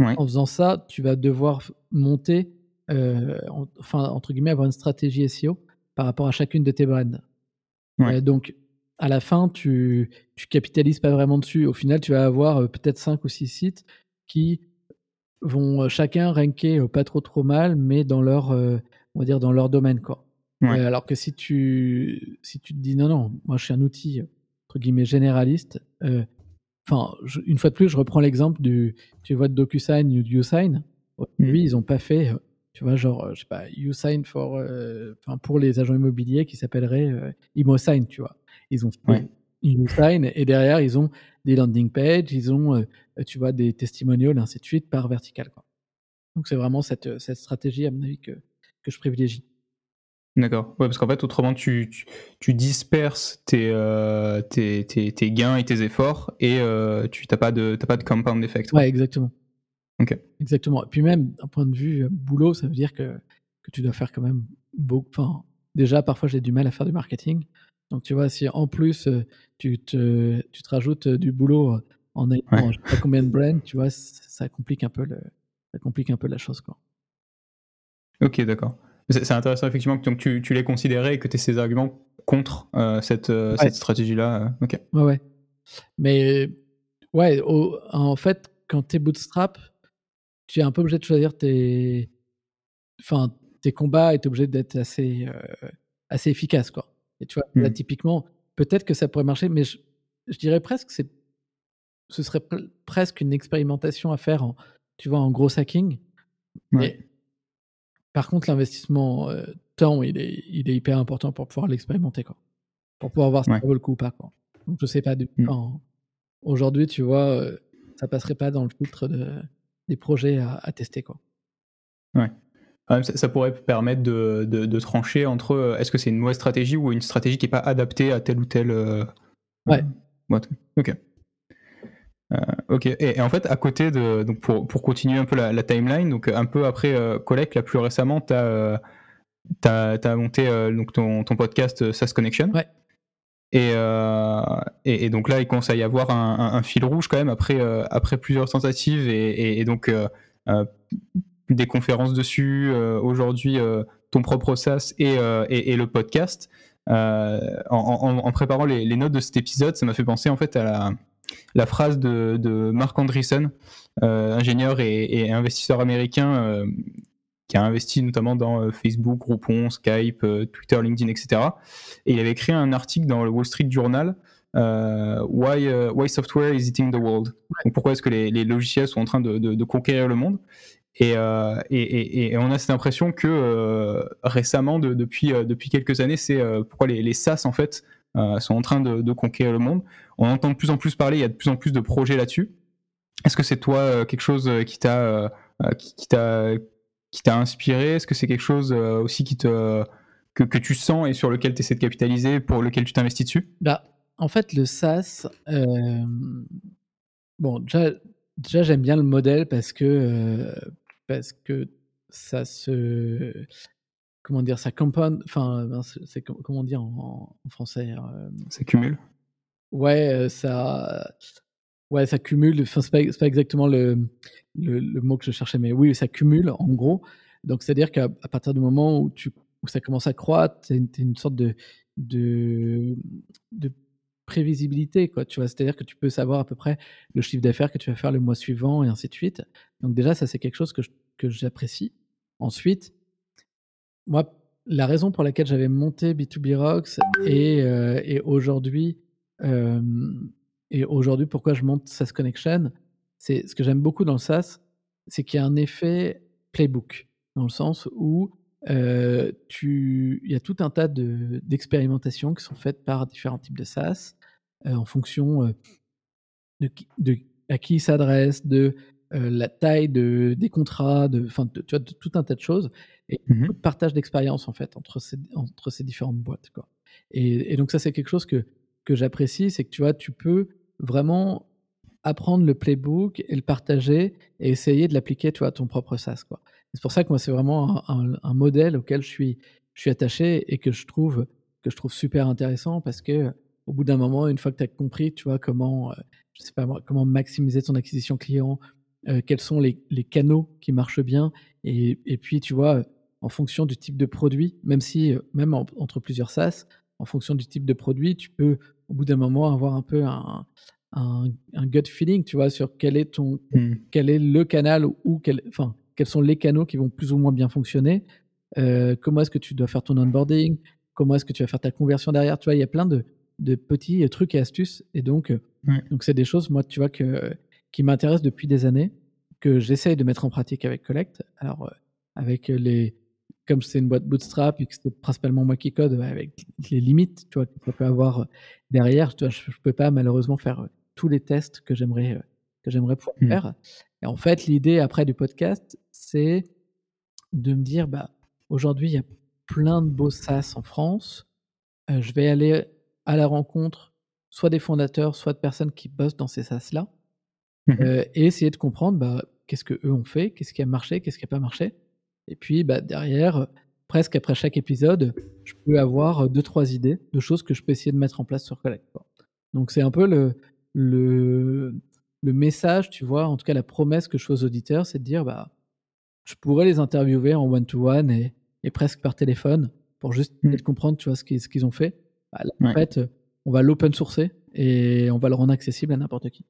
Speaker 1: en faisant ça, tu vas devoir monter, enfin, entre guillemets, «avoir une stratégie SEO» par rapport à chacune de tes brands. Donc à la fin, tu tu capitalises pas vraiment dessus. Au final, tu vas avoir, peut-être 5 ou 6 sites qui vont, chacun ranker, pas trop, trop mal, mais dans leur, on va dire dans leur domaine, quoi alors que si tu, si tu te dis non, non, moi je suis un outil entre guillemets généraliste, euh, enfin, une fois de plus, je reprends l'exemple du, tu vois, de DocuSign ou de YouSign. Mmh. Lui, ils n'ont pas fait tu vois, genre, je sais pas, YouSign for, enfin, pour les agents immobiliers qui s'appellerait ImoSign, tu vois. Ils ont YouSign et derrière, ils ont des landing pages, ils ont, tu vois, des testimonials, ainsi de suite, par vertical, quoi. Donc c'est vraiment cette, cette stratégie, à mon avis, que, que je privilégie.
Speaker 3: D'accord. Ouais, parce qu'en fait, autrement, tu, tu, tu disperses tes, tes, tes, tes, gains et tes efforts et tu n'as pas, de, pas de compound effect.
Speaker 1: Ouais, exactement. Exactement. Et puis même, d'un point de vue boulot, ça veut dire que, que tu dois faire quand même beaucoup. Enfin, déjà, parfois, j'ai du mal à faire du marketing. Donc, tu vois, si en plus, tu te, tu te rajoutes du boulot en ayant je sais pas combien de brands, tu vois, ça complique un peu, le, ça complique un peu la chose. Quoi.
Speaker 3: Ok, d'accord. C'est intéressant effectivement que tu, tu l'aies considéré et que tu aies ces arguments contre cette, cette stratégie-là. ok.
Speaker 1: Ouais, ouais. Mais ouais, en fait, quand tu es bootstrap, tu es un peu obligé de choisir tes, enfin, tes combats et tu es obligé d'être assez, assez efficace. Quoi. Et tu vois, là, mmh. typiquement, peut-être que ça pourrait marcher, mais je, dirais presque que ce serait presque une expérimentation à faire en, tu vois, en gros hacking. Mais, par contre, l'investissement temps, il est, il est hyper important pour pouvoir l'expérimenter, quoi. Pour pouvoir voir si ça vaut le coup ou pas, quoi. Donc, je sais pas, mmh. aujourd'hui, tu vois, ça passerait pas dans le filtre de, des projets à, à tester, quoi.
Speaker 3: Ouais. Ah, ça, pourrait permettre de, de, trancher entre euh, est-ce que c'est une mauvaise stratégie ou une stratégie qui n'est pas adaptée à tel ou tel. Euh,
Speaker 1: ouais.
Speaker 3: ok. Euh, ok. Et, en fait, à côté de. Donc pour, pour continuer un peu la, timeline, donc un peu après Collect, là plus récemment, tu as, as, monté donc ton, ton podcast SaaS Connection.
Speaker 1: Ouais.
Speaker 3: Et, et, donc là, il y avoir un, un, fil rouge quand même après, après plusieurs tentatives et, donc des conférences dessus, euh, aujourd'hui euh, ton propre SaaS et, euh, le podcast. En, préparant les, notes de cet épisode, ça m'a fait penser en fait à la, phrase de, de Mark Andreessen, ingénieur et, investisseur américain qui a investi notamment dans Facebook, Groupon, Skype, Twitter, LinkedIn, etc. Et il avait écrit un article dans le Wall Street Journal, why, why, Software is Eating the World. Donc pourquoi est-ce que les, les, logiciels sont en train de, de, de conquérir le monde? Euh, et, et, et, on a cette impression que euh, récemment, depuis, euh, depuis quelques années, c'est pourquoi les, les, SaaS en fait sont en train de, conquérir le monde. On entend de plus en plus parler, il y a de plus en plus de projets là-dessus. Est-ce que c'est toi quelque chose qui t'a qui, t'a qui t'a inspiré? Est-ce que c'est quelque chose aussi qui te que, que, tu sens et sur lequel tu essaies de capitaliser, pour lequel tu t'investis dessus?
Speaker 1: Bah, En fait, le SaaS, bon, déjà, déjà j'aime bien le modèle parce que, parce que ça se comment dire ça compound enfin c'est comment dire en, français euh,
Speaker 3: ça cumule.
Speaker 1: ouais ça ouais ça cumule enfin c'est pas, exactement le, mot que je cherchais mais oui ça cumule en gros donc c'est à dire qu'à partir du moment où tu ça commence à croître c'est une, une, sorte de prévisibilité, quoi, tu vois? C'est-à-dire que tu peux savoir à peu près le chiffre d'affaires que tu vas faire le mois suivant et ainsi de suite. Donc déjà, ça, c'est quelque chose que j'apprécie. Ensuite, moi, la raison pour laquelle j'avais monté B2B Rocks et, euh, et aujourd'hui, et aujourd'hui, pourquoi je monte SaaS Connection, c'est ce que j'aime beaucoup dans le SaaS, c'est qu'il y a un effet playbook, dans le sens où tu, il y a tout un tas d'expérimentations qui sont faites par différents types de SaaS. Euh, en fonction de, de, à qui il s'adresse, de la taille de, des contrats, de, tu vois, de tout un tas de choses, et de partage d'expérience en fait entre ces, entre ces différentes boîtes. Quoi. Et, donc ça c'est quelque chose que, que j'apprécie, c'est que tu vois, tu peux vraiment apprendre le playbook et le partager et essayer de l'appliquer tu vois, à ton propre SaaS. Quoi. C'est pour ça que moi c'est vraiment un, modèle auquel je suis, je attaché et que je trouve que je trouve super intéressant parce que au bout d'un moment, une fois que tu as compris, tu vois, comment, euh, je sais pas comment maximiser ton acquisition client, euh, quels sont les, canaux qui marchent bien, et, puis, tu vois, en fonction du type de produit, même si, euh, même entre plusieurs SaaS, en fonction du type de produit, tu peux, au bout d'un moment, avoir un peu un, gut feeling, tu vois, sur quel est ton, mmh. quel est le canal ou quel, enfin, quels sont les canaux qui vont plus ou moins bien fonctionner. comment est-ce que tu dois faire ton onboarding? Comment est-ce que tu vas faire ta conversion derrière? Tu vois, il y a plein de, de petits trucs et astuces. Et donc, euh, donc c'est des choses, moi, tu vois, que, qui m'intéressent depuis des années, que j'essaye de mettre en pratique avec Collect. Alors, euh, avec les comme c'est une boîte bootstrap et que c'est principalement moi qui code, avec les limites, tu vois, que ça peut avoir derrière, tu vois, je, ne peux pas malheureusement faire tous les tests que j'aimerais que j'aimerais pouvoir mmh. faire. Et en fait, l'idée après du podcast, c'est de me dire, bah, aujourd'hui, il y a plein de beaux SaaS en France. je vais aller à la rencontre soit des fondateurs, soit de personnes qui bossent dans ces SaaS-là, mmh et essayer de comprendre bah, qu'est-ce que eux ont fait, qu'est-ce qui a marché, qu'est-ce qui n'a pas marché. Et puis bah, derrière, presque après chaque épisode, je peux avoir deux, trois idées de choses que je peux essayer de mettre en place sur Collect. Donc c'est un peu le, le, le message, tu vois, en tout cas la promesse que je fais aux auditeurs, c'est de dire, bah, je pourrais les interviewer en one-to-one et, et, presque par téléphone pour juste mmh. comprendre, tu vois, ce qu'ils, ont fait. Bah, en fait, on va l'open sourcer et on va le rendre accessible à n'importe qui.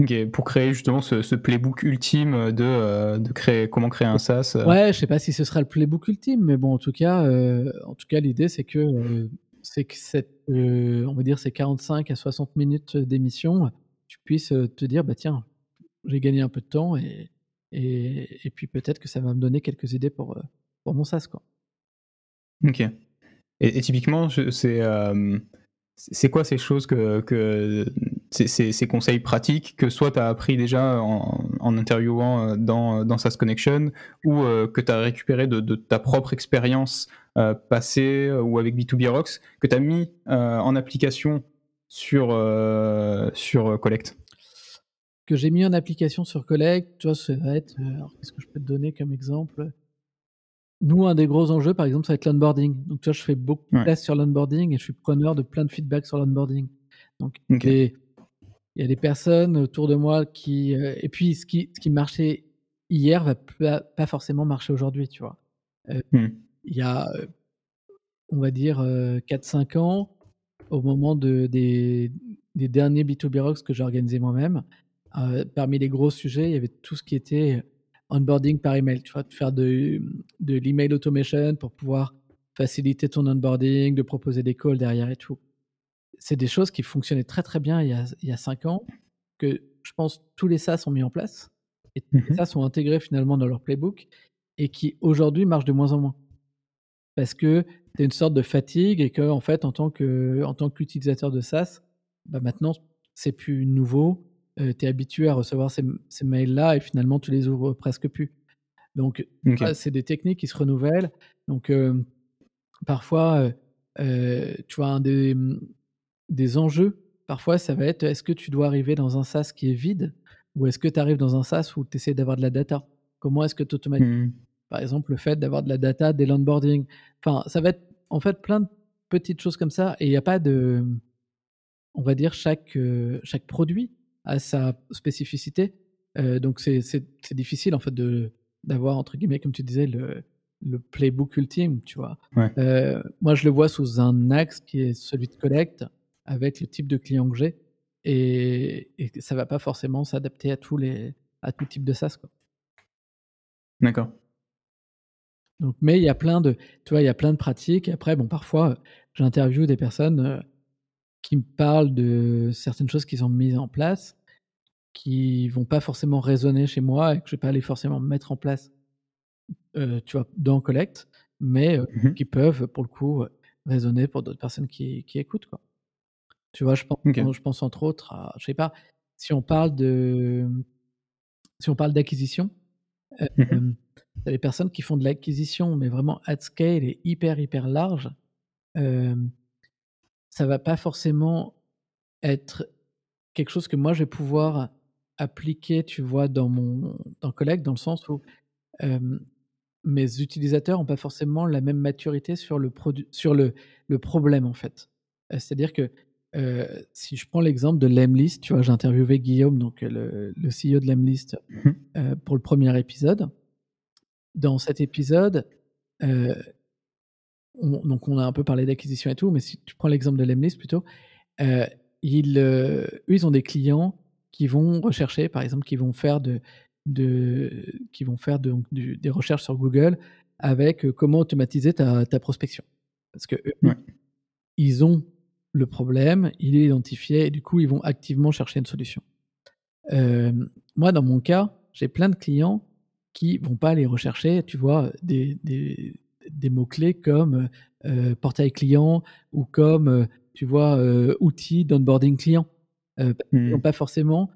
Speaker 3: Ok, pour créer justement ce, playbook ultime de, euh, de, créer comment créer un SaaS.
Speaker 1: Euh. Ouais, je sais pas si ce sera le playbook ultime, mais bon, en tout cas, euh, en tout cas, l'idée c'est que c'est que cette, on va dire ces 45 à 60 minutes d'émission, tu puisses te dire bah tiens, j'ai gagné un peu de temps et et, et puis peut-être que ça va me donner quelques idées pour pour mon SaaS quoi.
Speaker 3: Ok. Et, typiquement, c'est c'est quoi ces choses que, que ces, conseils pratiques que soit tu as appris déjà en, interviewant euh, dans, dans SaaS Connection ou euh, que tu as récupéré de, ta propre expérience euh, passée ou avec B2B Rocks que tu as mis en application sur, sur Collect
Speaker 1: Que j'ai mis en application sur Collect, tu vois, ça va être. qu'est-ce que je peux te donner comme exemple? Nous, un des gros enjeux, par exemple, ça va être l'onboarding. Donc, tu vois, je fais beaucoup de tests sur l'onboarding et je suis preneur de plein de feedback sur l'onboarding. Donc, il y a des personnes autour de moi qui. Euh, et puis, ce qui, ce qui marchait hier va pas, forcément marcher aujourd'hui, tu vois. Euh, hmm. Il y a, euh, on va dire, 4-5 ans, au moment de, des, des derniers B2B Rocks que j'ai organisé moi-même, parmi les gros sujets, il y avait tout ce qui était onboarding par email, tu vois, de faire de, de l'email automation pour pouvoir faciliter ton onboarding, de proposer des calls derrière et tout. C'est des choses qui fonctionnaient très très bien il y a, il y a cinq ans, que je pense tous les SaaS ont mis en place, et tous les mmh SaaS sont intégrés finalement dans leur playbook, et qui aujourd'hui marchent de moins en moins. Parce que tu as une sorte de fatigue et que, en fait, en tant qu'utilisateur de SaaS, bah maintenant, c'est plus nouveau, tu es habitué à recevoir ces, mails-là et finalement tu les ouvres presque plus. Donc, c'est des techniques qui se renouvellent. Donc, parfois, tu vois, un des, des enjeux, parfois, ça va être est-ce que tu dois arriver dans un SaaS qui est vide ou est-ce que tu arrives dans un SaaS où tu essaies d'avoir de la data? Comment est-ce que tu automatises mmh. Par exemple, le fait d'avoir de la data dès l'onboarding? Enfin, ça va être en fait plein de petites choses comme ça et il n'y a pas de. On va dire chaque, chaque produit à sa spécificité. Euh, donc c'est difficile en fait de d'avoir entre guillemets comme tu disais le, le playbook ultime, tu vois. Euh, moi je le vois sous un axe qui est celui de collect avec le type de client que j'ai et, et ça va pas forcément s'adapter à tous les à tout type de SaaS.
Speaker 3: D'accord.
Speaker 1: Donc, mais il y a plein de, tu vois, il y a plein de pratiques. Et après, bon, parfois, j'interviewe des personnes euh, qui me parlent de certaines choses qu'ils ont mises en place, qui vont pas forcément résonner chez moi et que je vais pas aller forcément mettre en place, euh, tu vois, dans Collect, mais euh, mmh qui peuvent, pour le coup, résonner pour d'autres personnes qui, qui, écoutent, quoi. Tu vois, je pense, je pense entre autres à, je sais pas, si on parle de, si on parle d'acquisition, euh, mmh les personnes qui font de l'acquisition, mais vraiment at scale et hyper, hyper large, ça va pas forcément être quelque chose que moi je vais pouvoir appliquer, tu vois, dans mon dans Collect, dans le sens où mes utilisateurs n'ont pas forcément la même maturité sur le sur le, le problème en fait. C'est-à-dire que si je prends l'exemple de Lemlist, tu vois, j'ai interviewé Guillaume, donc le, le CEO de Lemlist, mmh pour le premier épisode. Dans cet épisode, donc on a un peu parlé d'acquisition et tout, mais si tu prends l'exemple de Lemlist plutôt, euh, ils, euh, eux, ils ont des clients qui vont rechercher, par exemple, qui vont faire de, de qui vont faire de, des recherches sur Google avec euh, comment automatiser ta, ta prospection. Parce que ils ont le problème, il est identifié et du coup, ils vont activement chercher une solution. moi, dans mon cas, j'ai plein de clients qui vont pas aller rechercher, tu vois, des, des, des mots-clés comme euh, portail client ou comme, euh, tu vois, euh, outils d'onboarding client. Euh, ils
Speaker 3: Mmh.
Speaker 1: n'ont pas forcément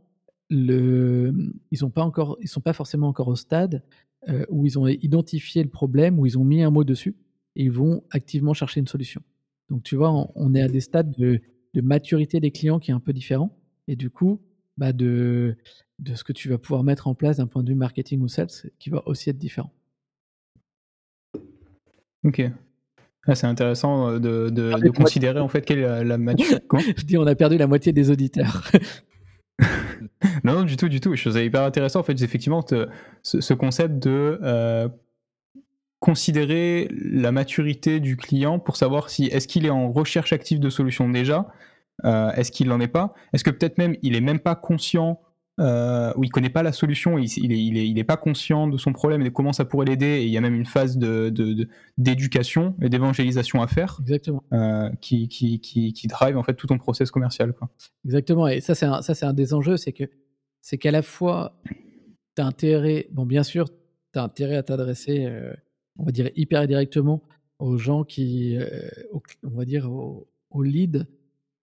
Speaker 1: le, ils ont pas encore, ils sont pas forcément encore au stade euh, où ils ont identifié le problème, où ils ont mis un mot dessus et ils vont activement chercher une solution. Donc tu vois, on, on est à des stades de, de maturité des clients qui est un peu différent et du coup, bah de, de ce que tu vas pouvoir mettre en place d'un point de vue marketing ou sales qui va aussi être différent.
Speaker 3: Ok. Ah, c'est intéressant euh, de, de-
Speaker 1: Ah,
Speaker 3: de
Speaker 1: mais
Speaker 3: considérer en fait quelle est la, la maturité.
Speaker 1: Je dis, on a perdu la moitié des auditeurs.
Speaker 3: Non, non, du tout, du tout. Je trouve ça hyper intéressant, en fait, effectivement, te- ce, ce concept de euh, considérer la maturité du client pour savoir si est-ce qu'il est en recherche active de solutions déjà, euh, est-ce qu'il n'en est pas, est-ce que peut-être même il est même pas conscient euh, ou il connaît pas la solution, il, il, est, il, est, il est pas conscient de son problème et de comment ça pourrait l'aider, et il y a même une phase de, de- de- d'éducation et d'évangélisation à faire
Speaker 1: Exactement.
Speaker 3: euh, qui, qui, qui, qui drive en fait tout ton process commercial. Quoi.
Speaker 1: Exactement. Et ça, c'est un, ça, c'est un des enjeux, c'est que c'est qu'à la fois, tu as intérêt, bon, bien sûr, tu as intérêt à t'adresser, euh, on va dire, hyper directement aux gens qui, euh, aux on va dire, aux, aux leads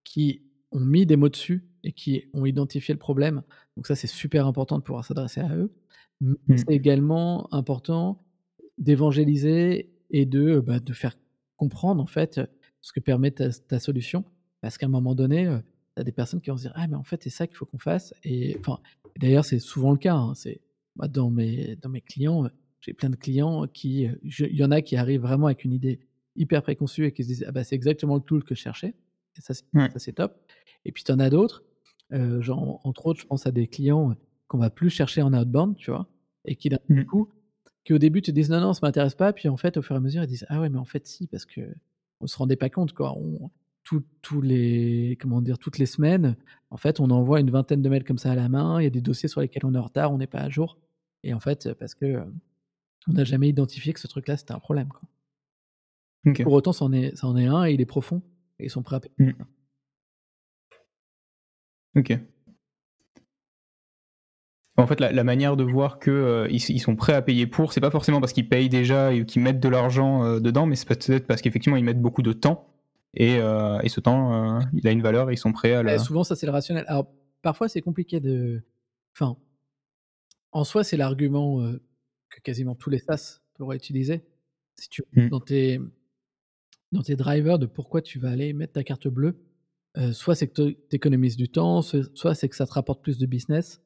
Speaker 1: qui ont mis des mots dessus et qui ont identifié le problème. Donc ça, c'est super important de pouvoir s'adresser à eux. Mais
Speaker 3: Mm.
Speaker 1: c'est également important d'évangéliser et de, bah, de faire comprendre, en fait, ce que permet ta, ta solution. Parce qu'à un moment donné, tu as des personnes qui vont se dire Ah, mais en fait, c'est ça qu'il faut qu'on fasse. Et enfin, d'ailleurs, c'est souvent le cas. hein, c'est, moi, dans, mes, dans mes clients, euh, j'ai plein de clients qui. euh, Il y en a qui arrivent vraiment avec une idée hyper préconçue et qui se disent Ah, bah, c'est exactement le tool que je cherchais. Et ça, c'est,
Speaker 3: Ouais.
Speaker 1: ça, c'est top. Et puis, tu en as d'autres. euh, genre, entre autres, je pense à des clients euh, qu'on va plus chercher en outbound, tu vois, et qui d'un
Speaker 3: Mm.
Speaker 1: coup, qui au début te disent non, non, ça m'intéresse pas, puis en fait, au fur et à mesure, ils disent ah ouais, mais en fait, si, parce que on se rendait pas compte, quoi. On, tout- tous les, comment dire, toutes les semaines, en fait, on envoie une vingtaine de mails comme ça à la main. Il y a des dossiers sur lesquels on est en retard, on n'est pas à jour. Et en fait, parce que euh, on n'a jamais identifié que ce truc-là, c'était un problème. Quoi. Pour autant, ça en, est, ça en est un et il est profond. Et ils sont prêts à payer.
Speaker 3: Mm. Ok. En fait, la, la manière de voir que euh, ils, ils sont prêts à payer pour, c'est pas forcément parce qu'ils payent déjà et qu'ils mettent de l'argent euh, dedans, mais c'est peut-être parce qu'effectivement ils mettent beaucoup de temps et, euh, et ce temps, euh, il a une valeur et ils sont prêts à la.
Speaker 1: souvent, ça, c'est le rationnel. Alors, parfois, c'est compliqué de. Enfin, en soi, c'est l'argument que quasiment tous les SaaS pourraient utiliser. Si tu
Speaker 3: Mm.
Speaker 1: dans tes, dans tes drivers de pourquoi tu vas aller mettre ta carte bleue, euh, soit c'est que tu économises du temps, soit c'est que ça te rapporte plus de business,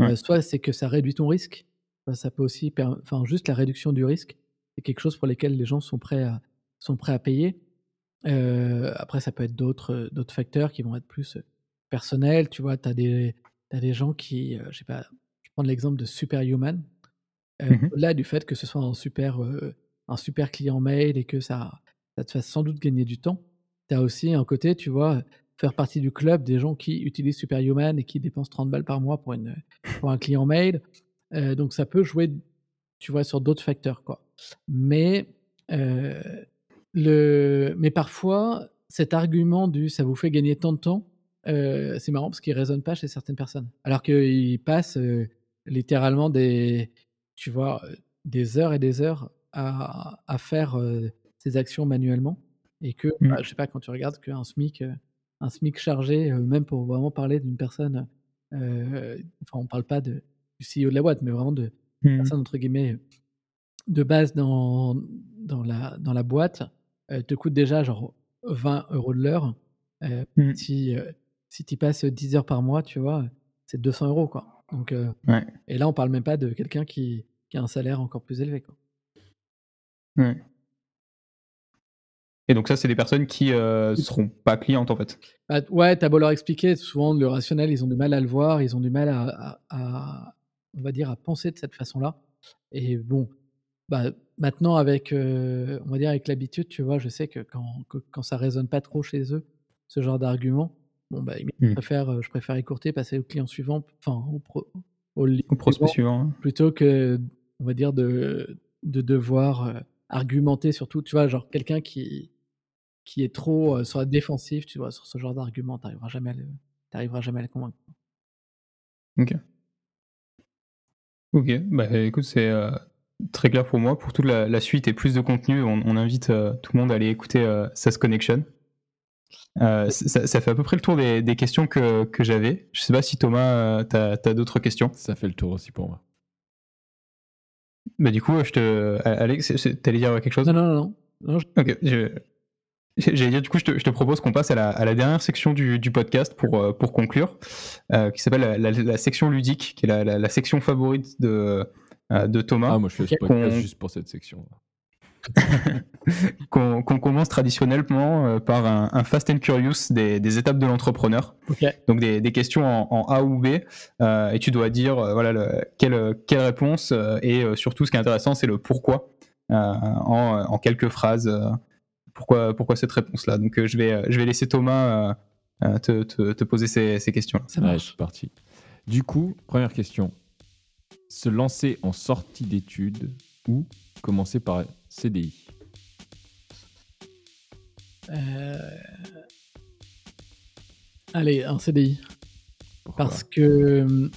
Speaker 1: euh, soit c'est que ça réduit ton risque. Enfin, ça peut aussi, enfin, juste la réduction du risque, c'est quelque chose pour lequel les gens sont prêts à, sont prêts à payer. Euh, après, ça peut être d'autres d'autres facteurs qui vont être plus personnels. Tu vois, tu as des, des gens qui, je sais pas, je prends l'exemple de Superhuman. Euh,
Speaker 3: Mhm.
Speaker 1: Au-delà du fait que ce soit un super, un super client mail et que ça, ça te fasse sans doute gagner du temps, tu as aussi un côté, tu vois, faire partie du club des gens qui utilisent Superhuman et qui dépensent 30 balles par mois pour, une, pour un client mail. Donc ça peut jouer, tu vois, sur d'autres facteurs, quoi. Mais, le, mais parfois, cet argument du ça vous fait gagner tant de temps, c'est marrant parce qu'il résonne pas chez certaines personnes. Alors qu'ils passent littéralement des, tu vois, des heures et des heures à, à faire euh, ces actions manuellement. Et que,
Speaker 3: Mm.
Speaker 1: bah, je sais pas, quand tu regardes qu'un SMIC, un SMIC chargé, euh, même pour vraiment parler d'une personne, euh, enfin, on parle pas de, du CEO de la boîte, mais vraiment de
Speaker 3: Mhm.
Speaker 1: personne, entre guillemets, de base dans, dans, la, dans la boîte, te coûte déjà genre 20 euros de l'heure.
Speaker 3: Mhm.
Speaker 1: si si tu passes 10 heures par mois, tu vois, c'est 200 euros. Quoi. Donc, euh,
Speaker 3: Ouais.
Speaker 1: Et là, on parle même pas de quelqu'un qui, qui a un salaire encore plus élevé. Quoi.
Speaker 3: Ouais. Et donc ça, c'est des personnes qui euh, seront pas clientes en fait.
Speaker 1: Bah, ouais, t'as beau leur expliquer, souvent le rationnel, ils ont du mal à le voir, ils ont du mal à, à- à- on va dire, à penser de cette façon-là. Et bon, bah, maintenant avec, euh, on va dire avec l'habitude, tu vois, je sais que quand, que- quand ça résonne pas trop chez eux, ce genre d'argument, bon bah, je
Speaker 3: Mm.
Speaker 1: préfère, euh, je préfère écourter, passer au client suivant, enfin au, pro- au lead
Speaker 3: Au prospect
Speaker 1: suivant,
Speaker 3: hein.
Speaker 1: plutôt que, on va dire, de, de devoir euh, argumenter surtout, tu vois, genre quelqu'un qui, qui est trop euh, sur la défensive, tu vois, sur ce genre d'argument, t'arriveras jamais à le, t'arriveras jamais à le convaincre.
Speaker 3: Ok. Ok, bah écoute, c'est euh, très clair pour moi. Pour toute la, suite et plus de contenu, on, invite euh, tout le monde à aller écouter SAS Connection. Ça, fait à peu près le tour des, questions que, j'avais. Je sais pas si Thomas, tu as, d'autres questions.
Speaker 2: Ça fait le tour aussi pour moi.
Speaker 3: Bah du coup, je te... Alex, t'allais dire quelque chose?
Speaker 1: Non, non, non. non
Speaker 3: Ok, je... J'allais dire, du coup, je te, propose qu'on passe à la, dernière section du, podcast pour, euh, pour conclure, euh, qui s'appelle la, section ludique, qui est la, section favorite de, euh, de Thomas.
Speaker 2: Ah, moi, je fais ce podcast juste pour cette section.
Speaker 3: qu'on commence traditionnellement par un, Fast and Curious des, étapes de l'entrepreneur. Donc des, questions en, A ou B, et tu dois dire voilà quelle, quelle réponse, et surtout ce qui est intéressant, c'est le pourquoi en, en, quelques phrases pourquoi, pourquoi cette réponse-là. Donc euh, je, vais, euh, je vais laisser Thomas euh, te, te, poser ces, ces questions.
Speaker 2: Ça marche. parti. Du coup, première question. Se lancer en sortie d'études ou commencer par CDI
Speaker 1: Allez, un CDI. Parce que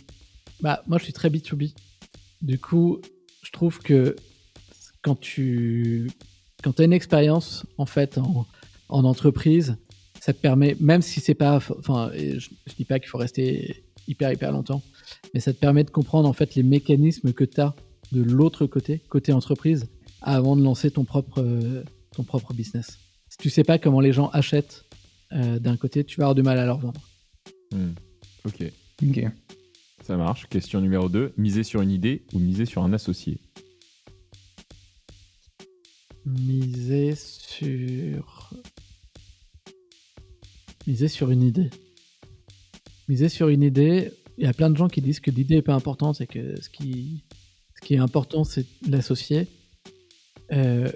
Speaker 1: bah, moi, je suis très B2B. Du coup, je trouve que quand tu quand as une expérience en fait en, entreprise, ça te permet, même si c'est pas, enfin, je, ne dis pas qu'il faut rester hyper hyper longtemps, mais ça te permet de comprendre en fait les mécanismes que tu as de l'autre côté, côté entreprise, avant de lancer ton propre, ton propre business. Si tu sais pas comment les gens achètent euh, d'un côté, tu vas avoir du mal à leur vendre.
Speaker 2: Hmm. Ok. Ok. Ça marche. Question numéro 2. Miser sur une idée ou miser sur un associé?
Speaker 1: Miser sur. Miser sur une idée. Miser sur une idée. Il y a plein de gens qui disent que l'idée n'est pas importante et que ce qui, ce qui est important, c'est l'associer. Euh,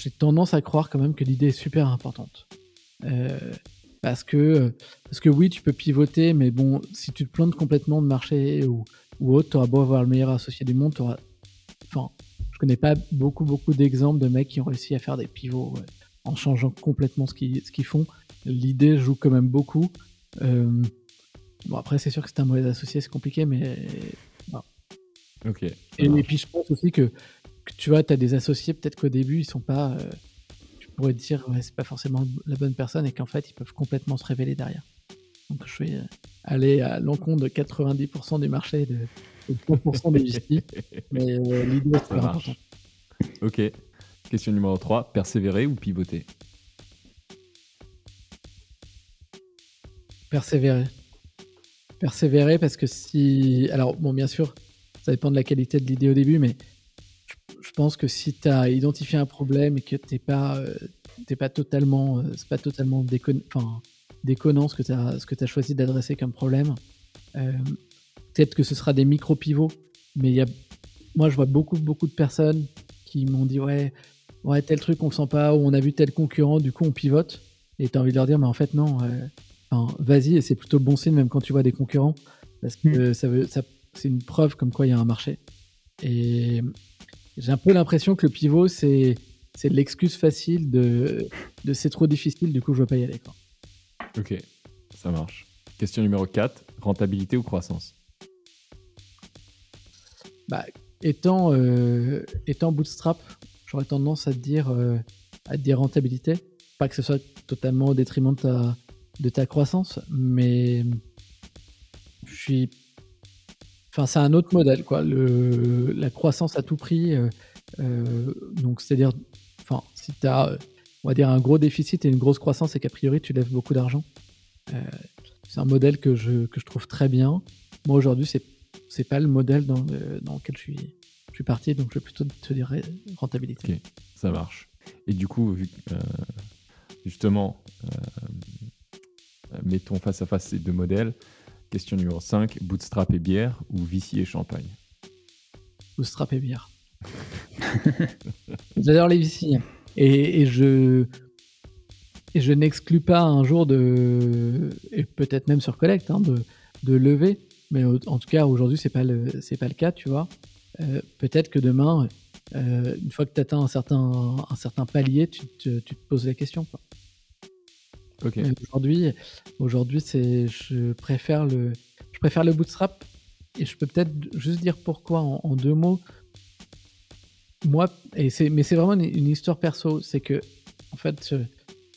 Speaker 1: j'ai tendance à croire quand même que l'idée est super importante. Euh, parce, que, parce que oui, tu peux pivoter, mais bon, si tu te plantes complètement de marché ou, ou autre, tu auras beau avoir le meilleur associé du monde, tu auras. Enfin, je connais pas beaucoup, beaucoup d'exemples de mecs qui ont réussi à faire des pivots en changeant complètement ce qu'ils qu'ils font. L'idée joue quand même beaucoup. Euh, bon, après, c'est sûr que c'est un mauvais associé, c'est compliqué, mais.
Speaker 2: Ok.
Speaker 1: Et, puis, je pense aussi que, tu vois, tu as des associés, peut-être qu'au début, ils sont pas. Euh, tu pourrais te dire, ouais, c'est pas forcément la bonne personne et qu'en fait, ils peuvent complètement se révéler derrière. Donc, je vais euh, aller à l'encontre de 90% du marché de, 30% des VC, mais euh, l'idée c'est important.
Speaker 2: Ok. Question numéro 3, persévérer ou pivoter?
Speaker 1: Persévérer. Persévérer parce que si... Alors bon, bien sûr, ça dépend de la qualité de l'idée au début, mais pense que si tu as identifié un problème et que tu n'es pas, euh, pas totalement, euh, c'est pas totalement enfin, déconnant ce que tu as, ce que as choisi d'adresser comme problème, Peut-être que ce sera des micro-pivots, mais y a... moi, je vois beaucoup, beaucoup de personnes qui m'ont dit Ouais, ouais, tel truc, on ne sent pas, ou on a vu tel concurrent, du coup, on pivote. Et tu as envie de leur dire Mais en fait, non, euh, vas-y, et c'est plutôt bon signe, même quand tu vois des concurrents, parce que hmm. ça veut, ça, c'est une preuve comme quoi il y a un marché. Et j'ai un peu l'impression que le pivot, c'est, c'est l'excuse facile de, de c'est trop difficile, du coup, je ne veux pas y aller. Quoi.
Speaker 2: Ok, ça marche. Question numéro 4 rentabilité ou croissance?
Speaker 1: Bah, étant, euh, étant bootstrap, j'aurais tendance à te dire, euh, à dire rentabilité. Pas que ce soit totalement au détriment de ta, de ta croissance, mais je suis. Enfin, c'est un autre modèle, quoi. Le, la croissance à tout prix. Euh, donc, c'est-à-dire, enfin, si tu as, on va dire, un gros déficit et une grosse croissance et qu'a priori tu lèves beaucoup d'argent, c'est un modèle que je, que je trouve très bien. Moi, aujourd'hui, c'est c'est pas le modèle dans, lequel je suis, je suis parti, donc je vais plutôt te dire rentabilité.
Speaker 2: Ok, ça marche. Et du coup, euh, justement, euh, mettons face à face ces deux modèles. Question numéro 5, bootstrap et bière ou VC et champagne?
Speaker 1: Bootstrap et bière. J'adore les VC. Et, je, je n'exclus pas un jour de, et peut-être même sur Collect, hein, de, de lever mais en tout cas, aujourd'hui, c'est pas le, c'est pas le cas, tu vois. Euh, peut-être que demain, euh, une fois que tu atteins un certain, un certain palier, tu te, tu te poses la question. Aujourd'hui, aujourd'hui, c'est, je préfère le, je préfère le bootstrap. Et je peux peut-être juste dire pourquoi en, deux mots. Moi, mais c'est vraiment une, histoire perso, c'est que, en fait,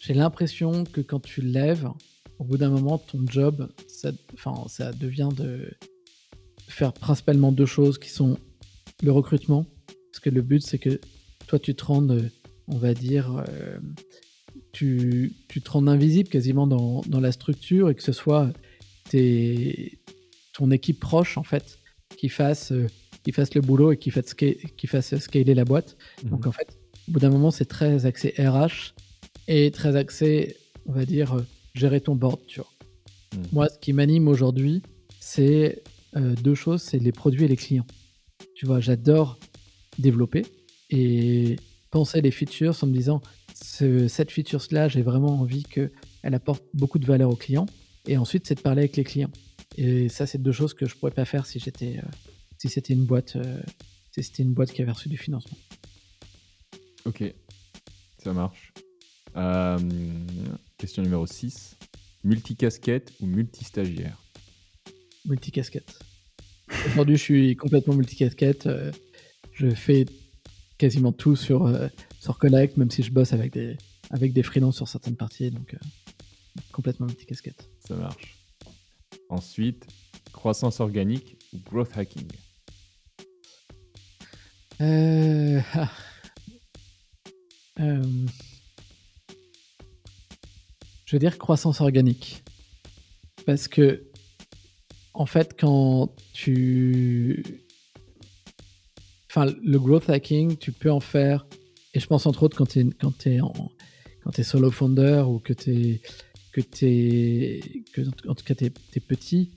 Speaker 1: j'ai l'impression que quand tu lèves, au bout d'un moment, ton job, ça, enfin, ça devient de faire principalement deux choses qui sont le recrutement, parce que le but, c'est que toi, tu te rendes, on va dire, euh, tu, tu, te rends invisible quasiment dans, dans, la structure et que ce soit tes, ton équipe proche, en fait, qui fasse, euh, qui fasse le boulot et qui fasse, qui fasse scaler la boîte. Mhm. Donc, en fait, au bout d'un moment, c'est très axé RH et très axé, on va dire, euh, gérer ton board, tu vois. Mhm. Moi, ce qui m'anime aujourd'hui, c'est deux choses, c'est les produits et les clients. Tu vois, j'adore développer et penser les features en me disant ce, cette feature-là, j'ai vraiment envie qu'elle apporte beaucoup de valeur aux clients. Et ensuite, c'est de parler avec les clients. Et ça, c'est deux choses que je pourrais pas faire si j'étais, euh, si c'était une boîte, euh, si c'était une boîte qui avait reçu du financement.
Speaker 2: Ok, ça marche. Euh, question numéro 6. Multicasquette ou multistagiaire?
Speaker 1: Multicasquette. Aujourd'hui, je suis complètement multicasquette. je fais quasiment tout sur, sur Collect, même si je bosse avec des, avec des freelances sur certaines parties. Donc, euh, complètement multi-casquette.
Speaker 2: Ça marche. Ensuite, croissance organique ou growth hacking?
Speaker 1: Euh, ah. Je veux dire croissance organique. Parce que, en fait, quand tu Enfin, le growth hacking, tu peux en faire. Et je pense entre autres quand tu es, quand es, es solo founder ou que tu es. Que es, que, en tout cas, tu es, petit.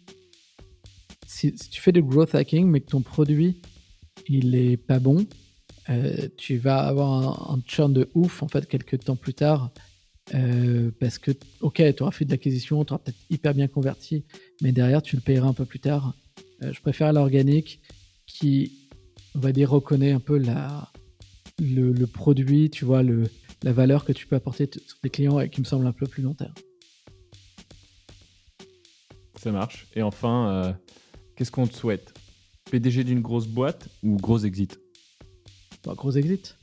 Speaker 1: Si, tu fais du growth hacking, mais que ton produit, il est pas bon, euh, tu vas avoir un, churn de ouf, en fait, quelques temps plus tard. Euh, parce que, ok, tu auras fait de l'acquisition, tu auras peut-être hyper bien converti, mais derrière, tu le payeras un peu plus tard. Euh, je préfère l'organique qui on va dire, reconnaît un peu la, le, produit, tu vois, le, la valeur que tu peux apporter sur tes clients et qui me semble un peu plus long terme.
Speaker 2: Ça marche. Et enfin, euh, qu'est-ce qu'on te souhaite? PDG d'une grosse boîte ou gros exit?
Speaker 1: Bah, Gros exit.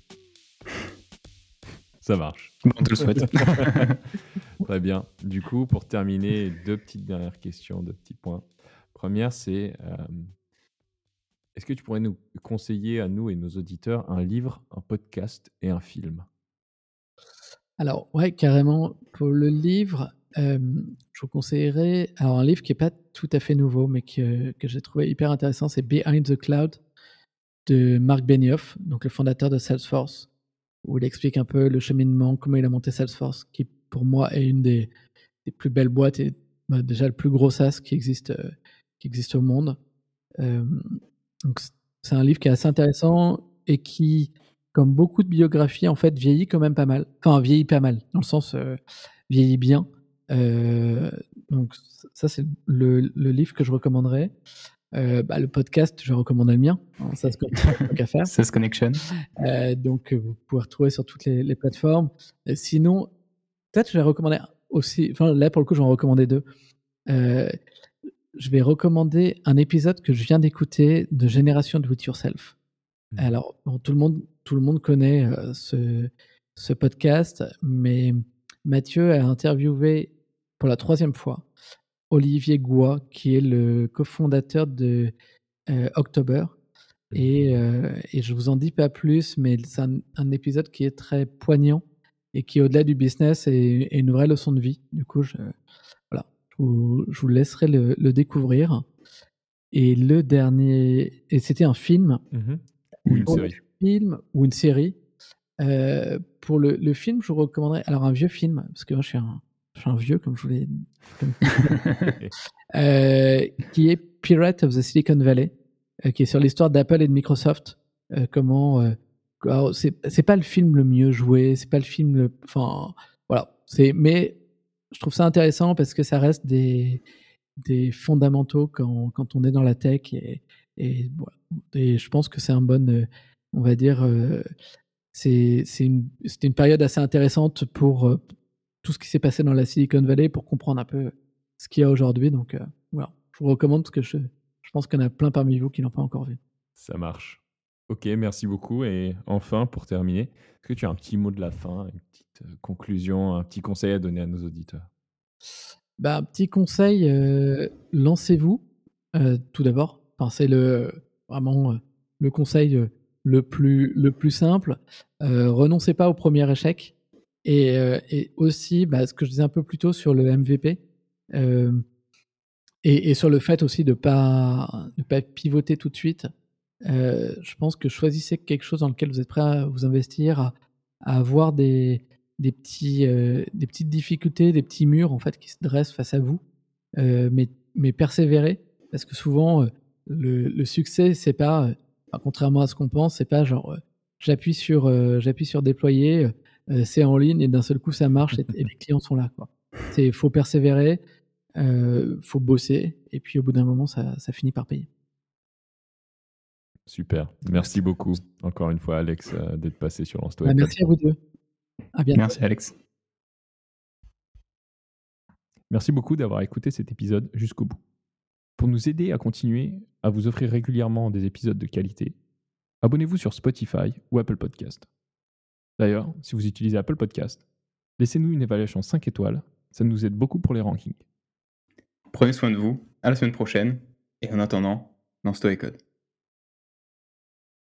Speaker 2: Ça marche.
Speaker 3: On te le souhaite.
Speaker 2: Très bien. Du coup, pour terminer, deux petites dernières questions, deux petits points. Première, c'est euh, est-ce que tu pourrais nous conseiller à nous et nos auditeurs un livre, un podcast et un film?
Speaker 1: Alors, ouais, carrément. Pour le livre, je vous conseillerais alors un livre qui n'est pas tout à fait nouveau, mais que, que j'ai trouvé hyper intéressant, c'est Behind the Cloud de Mark Benioff, donc le fondateur de Salesforce, où il explique un peu le cheminement, comment il a monté Salesforce, qui pour moi est une des, des plus belles boîtes et bah, déjà le plus gros SaaS qui existe, euh, qui existe au monde. Donc c'est un livre qui est assez intéressant et qui, comme beaucoup de biographies, en fait, vieillit quand même pas mal. Enfin, vieillit pas mal, dans le sens euh, vieillit bien. Euh, donc ça, c'est le, livre que je recommanderais. Euh, bah, le podcast, je recommande le mien. Hein, ça, c'est faire.
Speaker 3: C'est Connection.
Speaker 1: donc, vous pouvez retrouver sur toutes les, plateformes. sinon, peut-être je vais recommander aussi. Enfin, là, pour le coup, je vais en recommander deux je vais recommander un épisode que je viens d'écouter de Génération Do It Yourself. Mmh. Alors, tout, le monde, tout le monde connaît euh, ce, ce, podcast, mais Mathieu a interviewé pour la troisième fois Olivier Goua, qui est le cofondateur de euh, October. Mmh. Et, euh, et, je vous en dis pas plus, mais c'est un, épisode qui est très poignant et qui, au-delà du business, est, est, une vraie leçon de vie. Du coup, je, je vous laisserai le, découvrir. Et le dernier, et c'était un film.
Speaker 2: Mmh ou une série.
Speaker 1: Film ou une série. Euh, pour le, le, film, je vous recommanderais alors un vieux film, parce que moi je suis un, je suis un vieux, comme je vous l'ai euh, qui est Pirate of the Silicon Valley, euh, qui est sur l'histoire d'Apple et de Microsoft. comment. c'est pas le film le mieux joué, c'est pas le film le. Enfin, voilà. Mais je trouve ça intéressant parce que ça reste des, fondamentaux quand, quand, on est dans la tech et, je pense que c'est un bon, euh, on va dire, euh, c'est une, une, période assez intéressante pour euh, tout ce qui s'est passé dans la Silicon Valley pour comprendre un peu ce qu'il y a aujourd'hui. Donc voilà, je vous recommande parce que je, je pense qu'il y en a plein parmi vous qui l'ont pas encore vu.
Speaker 2: Ça marche. Ok, merci beaucoup. Et enfin, pour terminer, est-ce que tu as un petit mot de la fin, une petite euh, conclusion, un petit conseil à donner à nos auditeurs?
Speaker 1: Bah, un petit conseil, euh, lancez-vous euh, tout d'abord. Enfin, c'est le vraiment le conseil le plus le plus simple. Renoncez pas au premier échec et, et aussi bah, ce que je disais un peu plus tôt sur le MVP et, et sur le fait aussi de pas de pas pivoter tout de suite. Euh, je pense que choisissez quelque chose dans lequel vous êtes prêt à vous investir, à, à avoir des des petits euh, des petites difficultés, des petits murs en fait qui se dressent face à vous, euh, mais mais persévérez parce que souvent, heu, le le succès, c'est pas, enfin, contrairement à ce qu'on pense, c'est pas genre, j'appuie sur, j'appuie sur déployer, c'est en ligne et d'un seul coup ça marche et et les clients sont là, quoi. C'est faut persévérer, faut bosser et puis au bout d'un moment ça ça finit par payer.
Speaker 2: Super. Merci beaucoup, encore une fois, Alex, euh, d'être passé sur Lance-toi
Speaker 1: Bah, merci à vous 2. À bientôt.
Speaker 3: Merci Alex.
Speaker 2: Merci beaucoup d'avoir écouté cet épisode jusqu'au bout. Pour nous aider à continuer à vous offrir régulièrement des épisodes de qualité, abonnez-vous sur Spotify ou Apple Podcast. D'ailleurs, si vous utilisez Apple Podcast, laissez-nous une évaluation 5 étoiles, ça nous aide beaucoup pour les rankings.
Speaker 3: Prenez soin de vous. À la semaine prochaine. Et en attendant, lance-toi et code.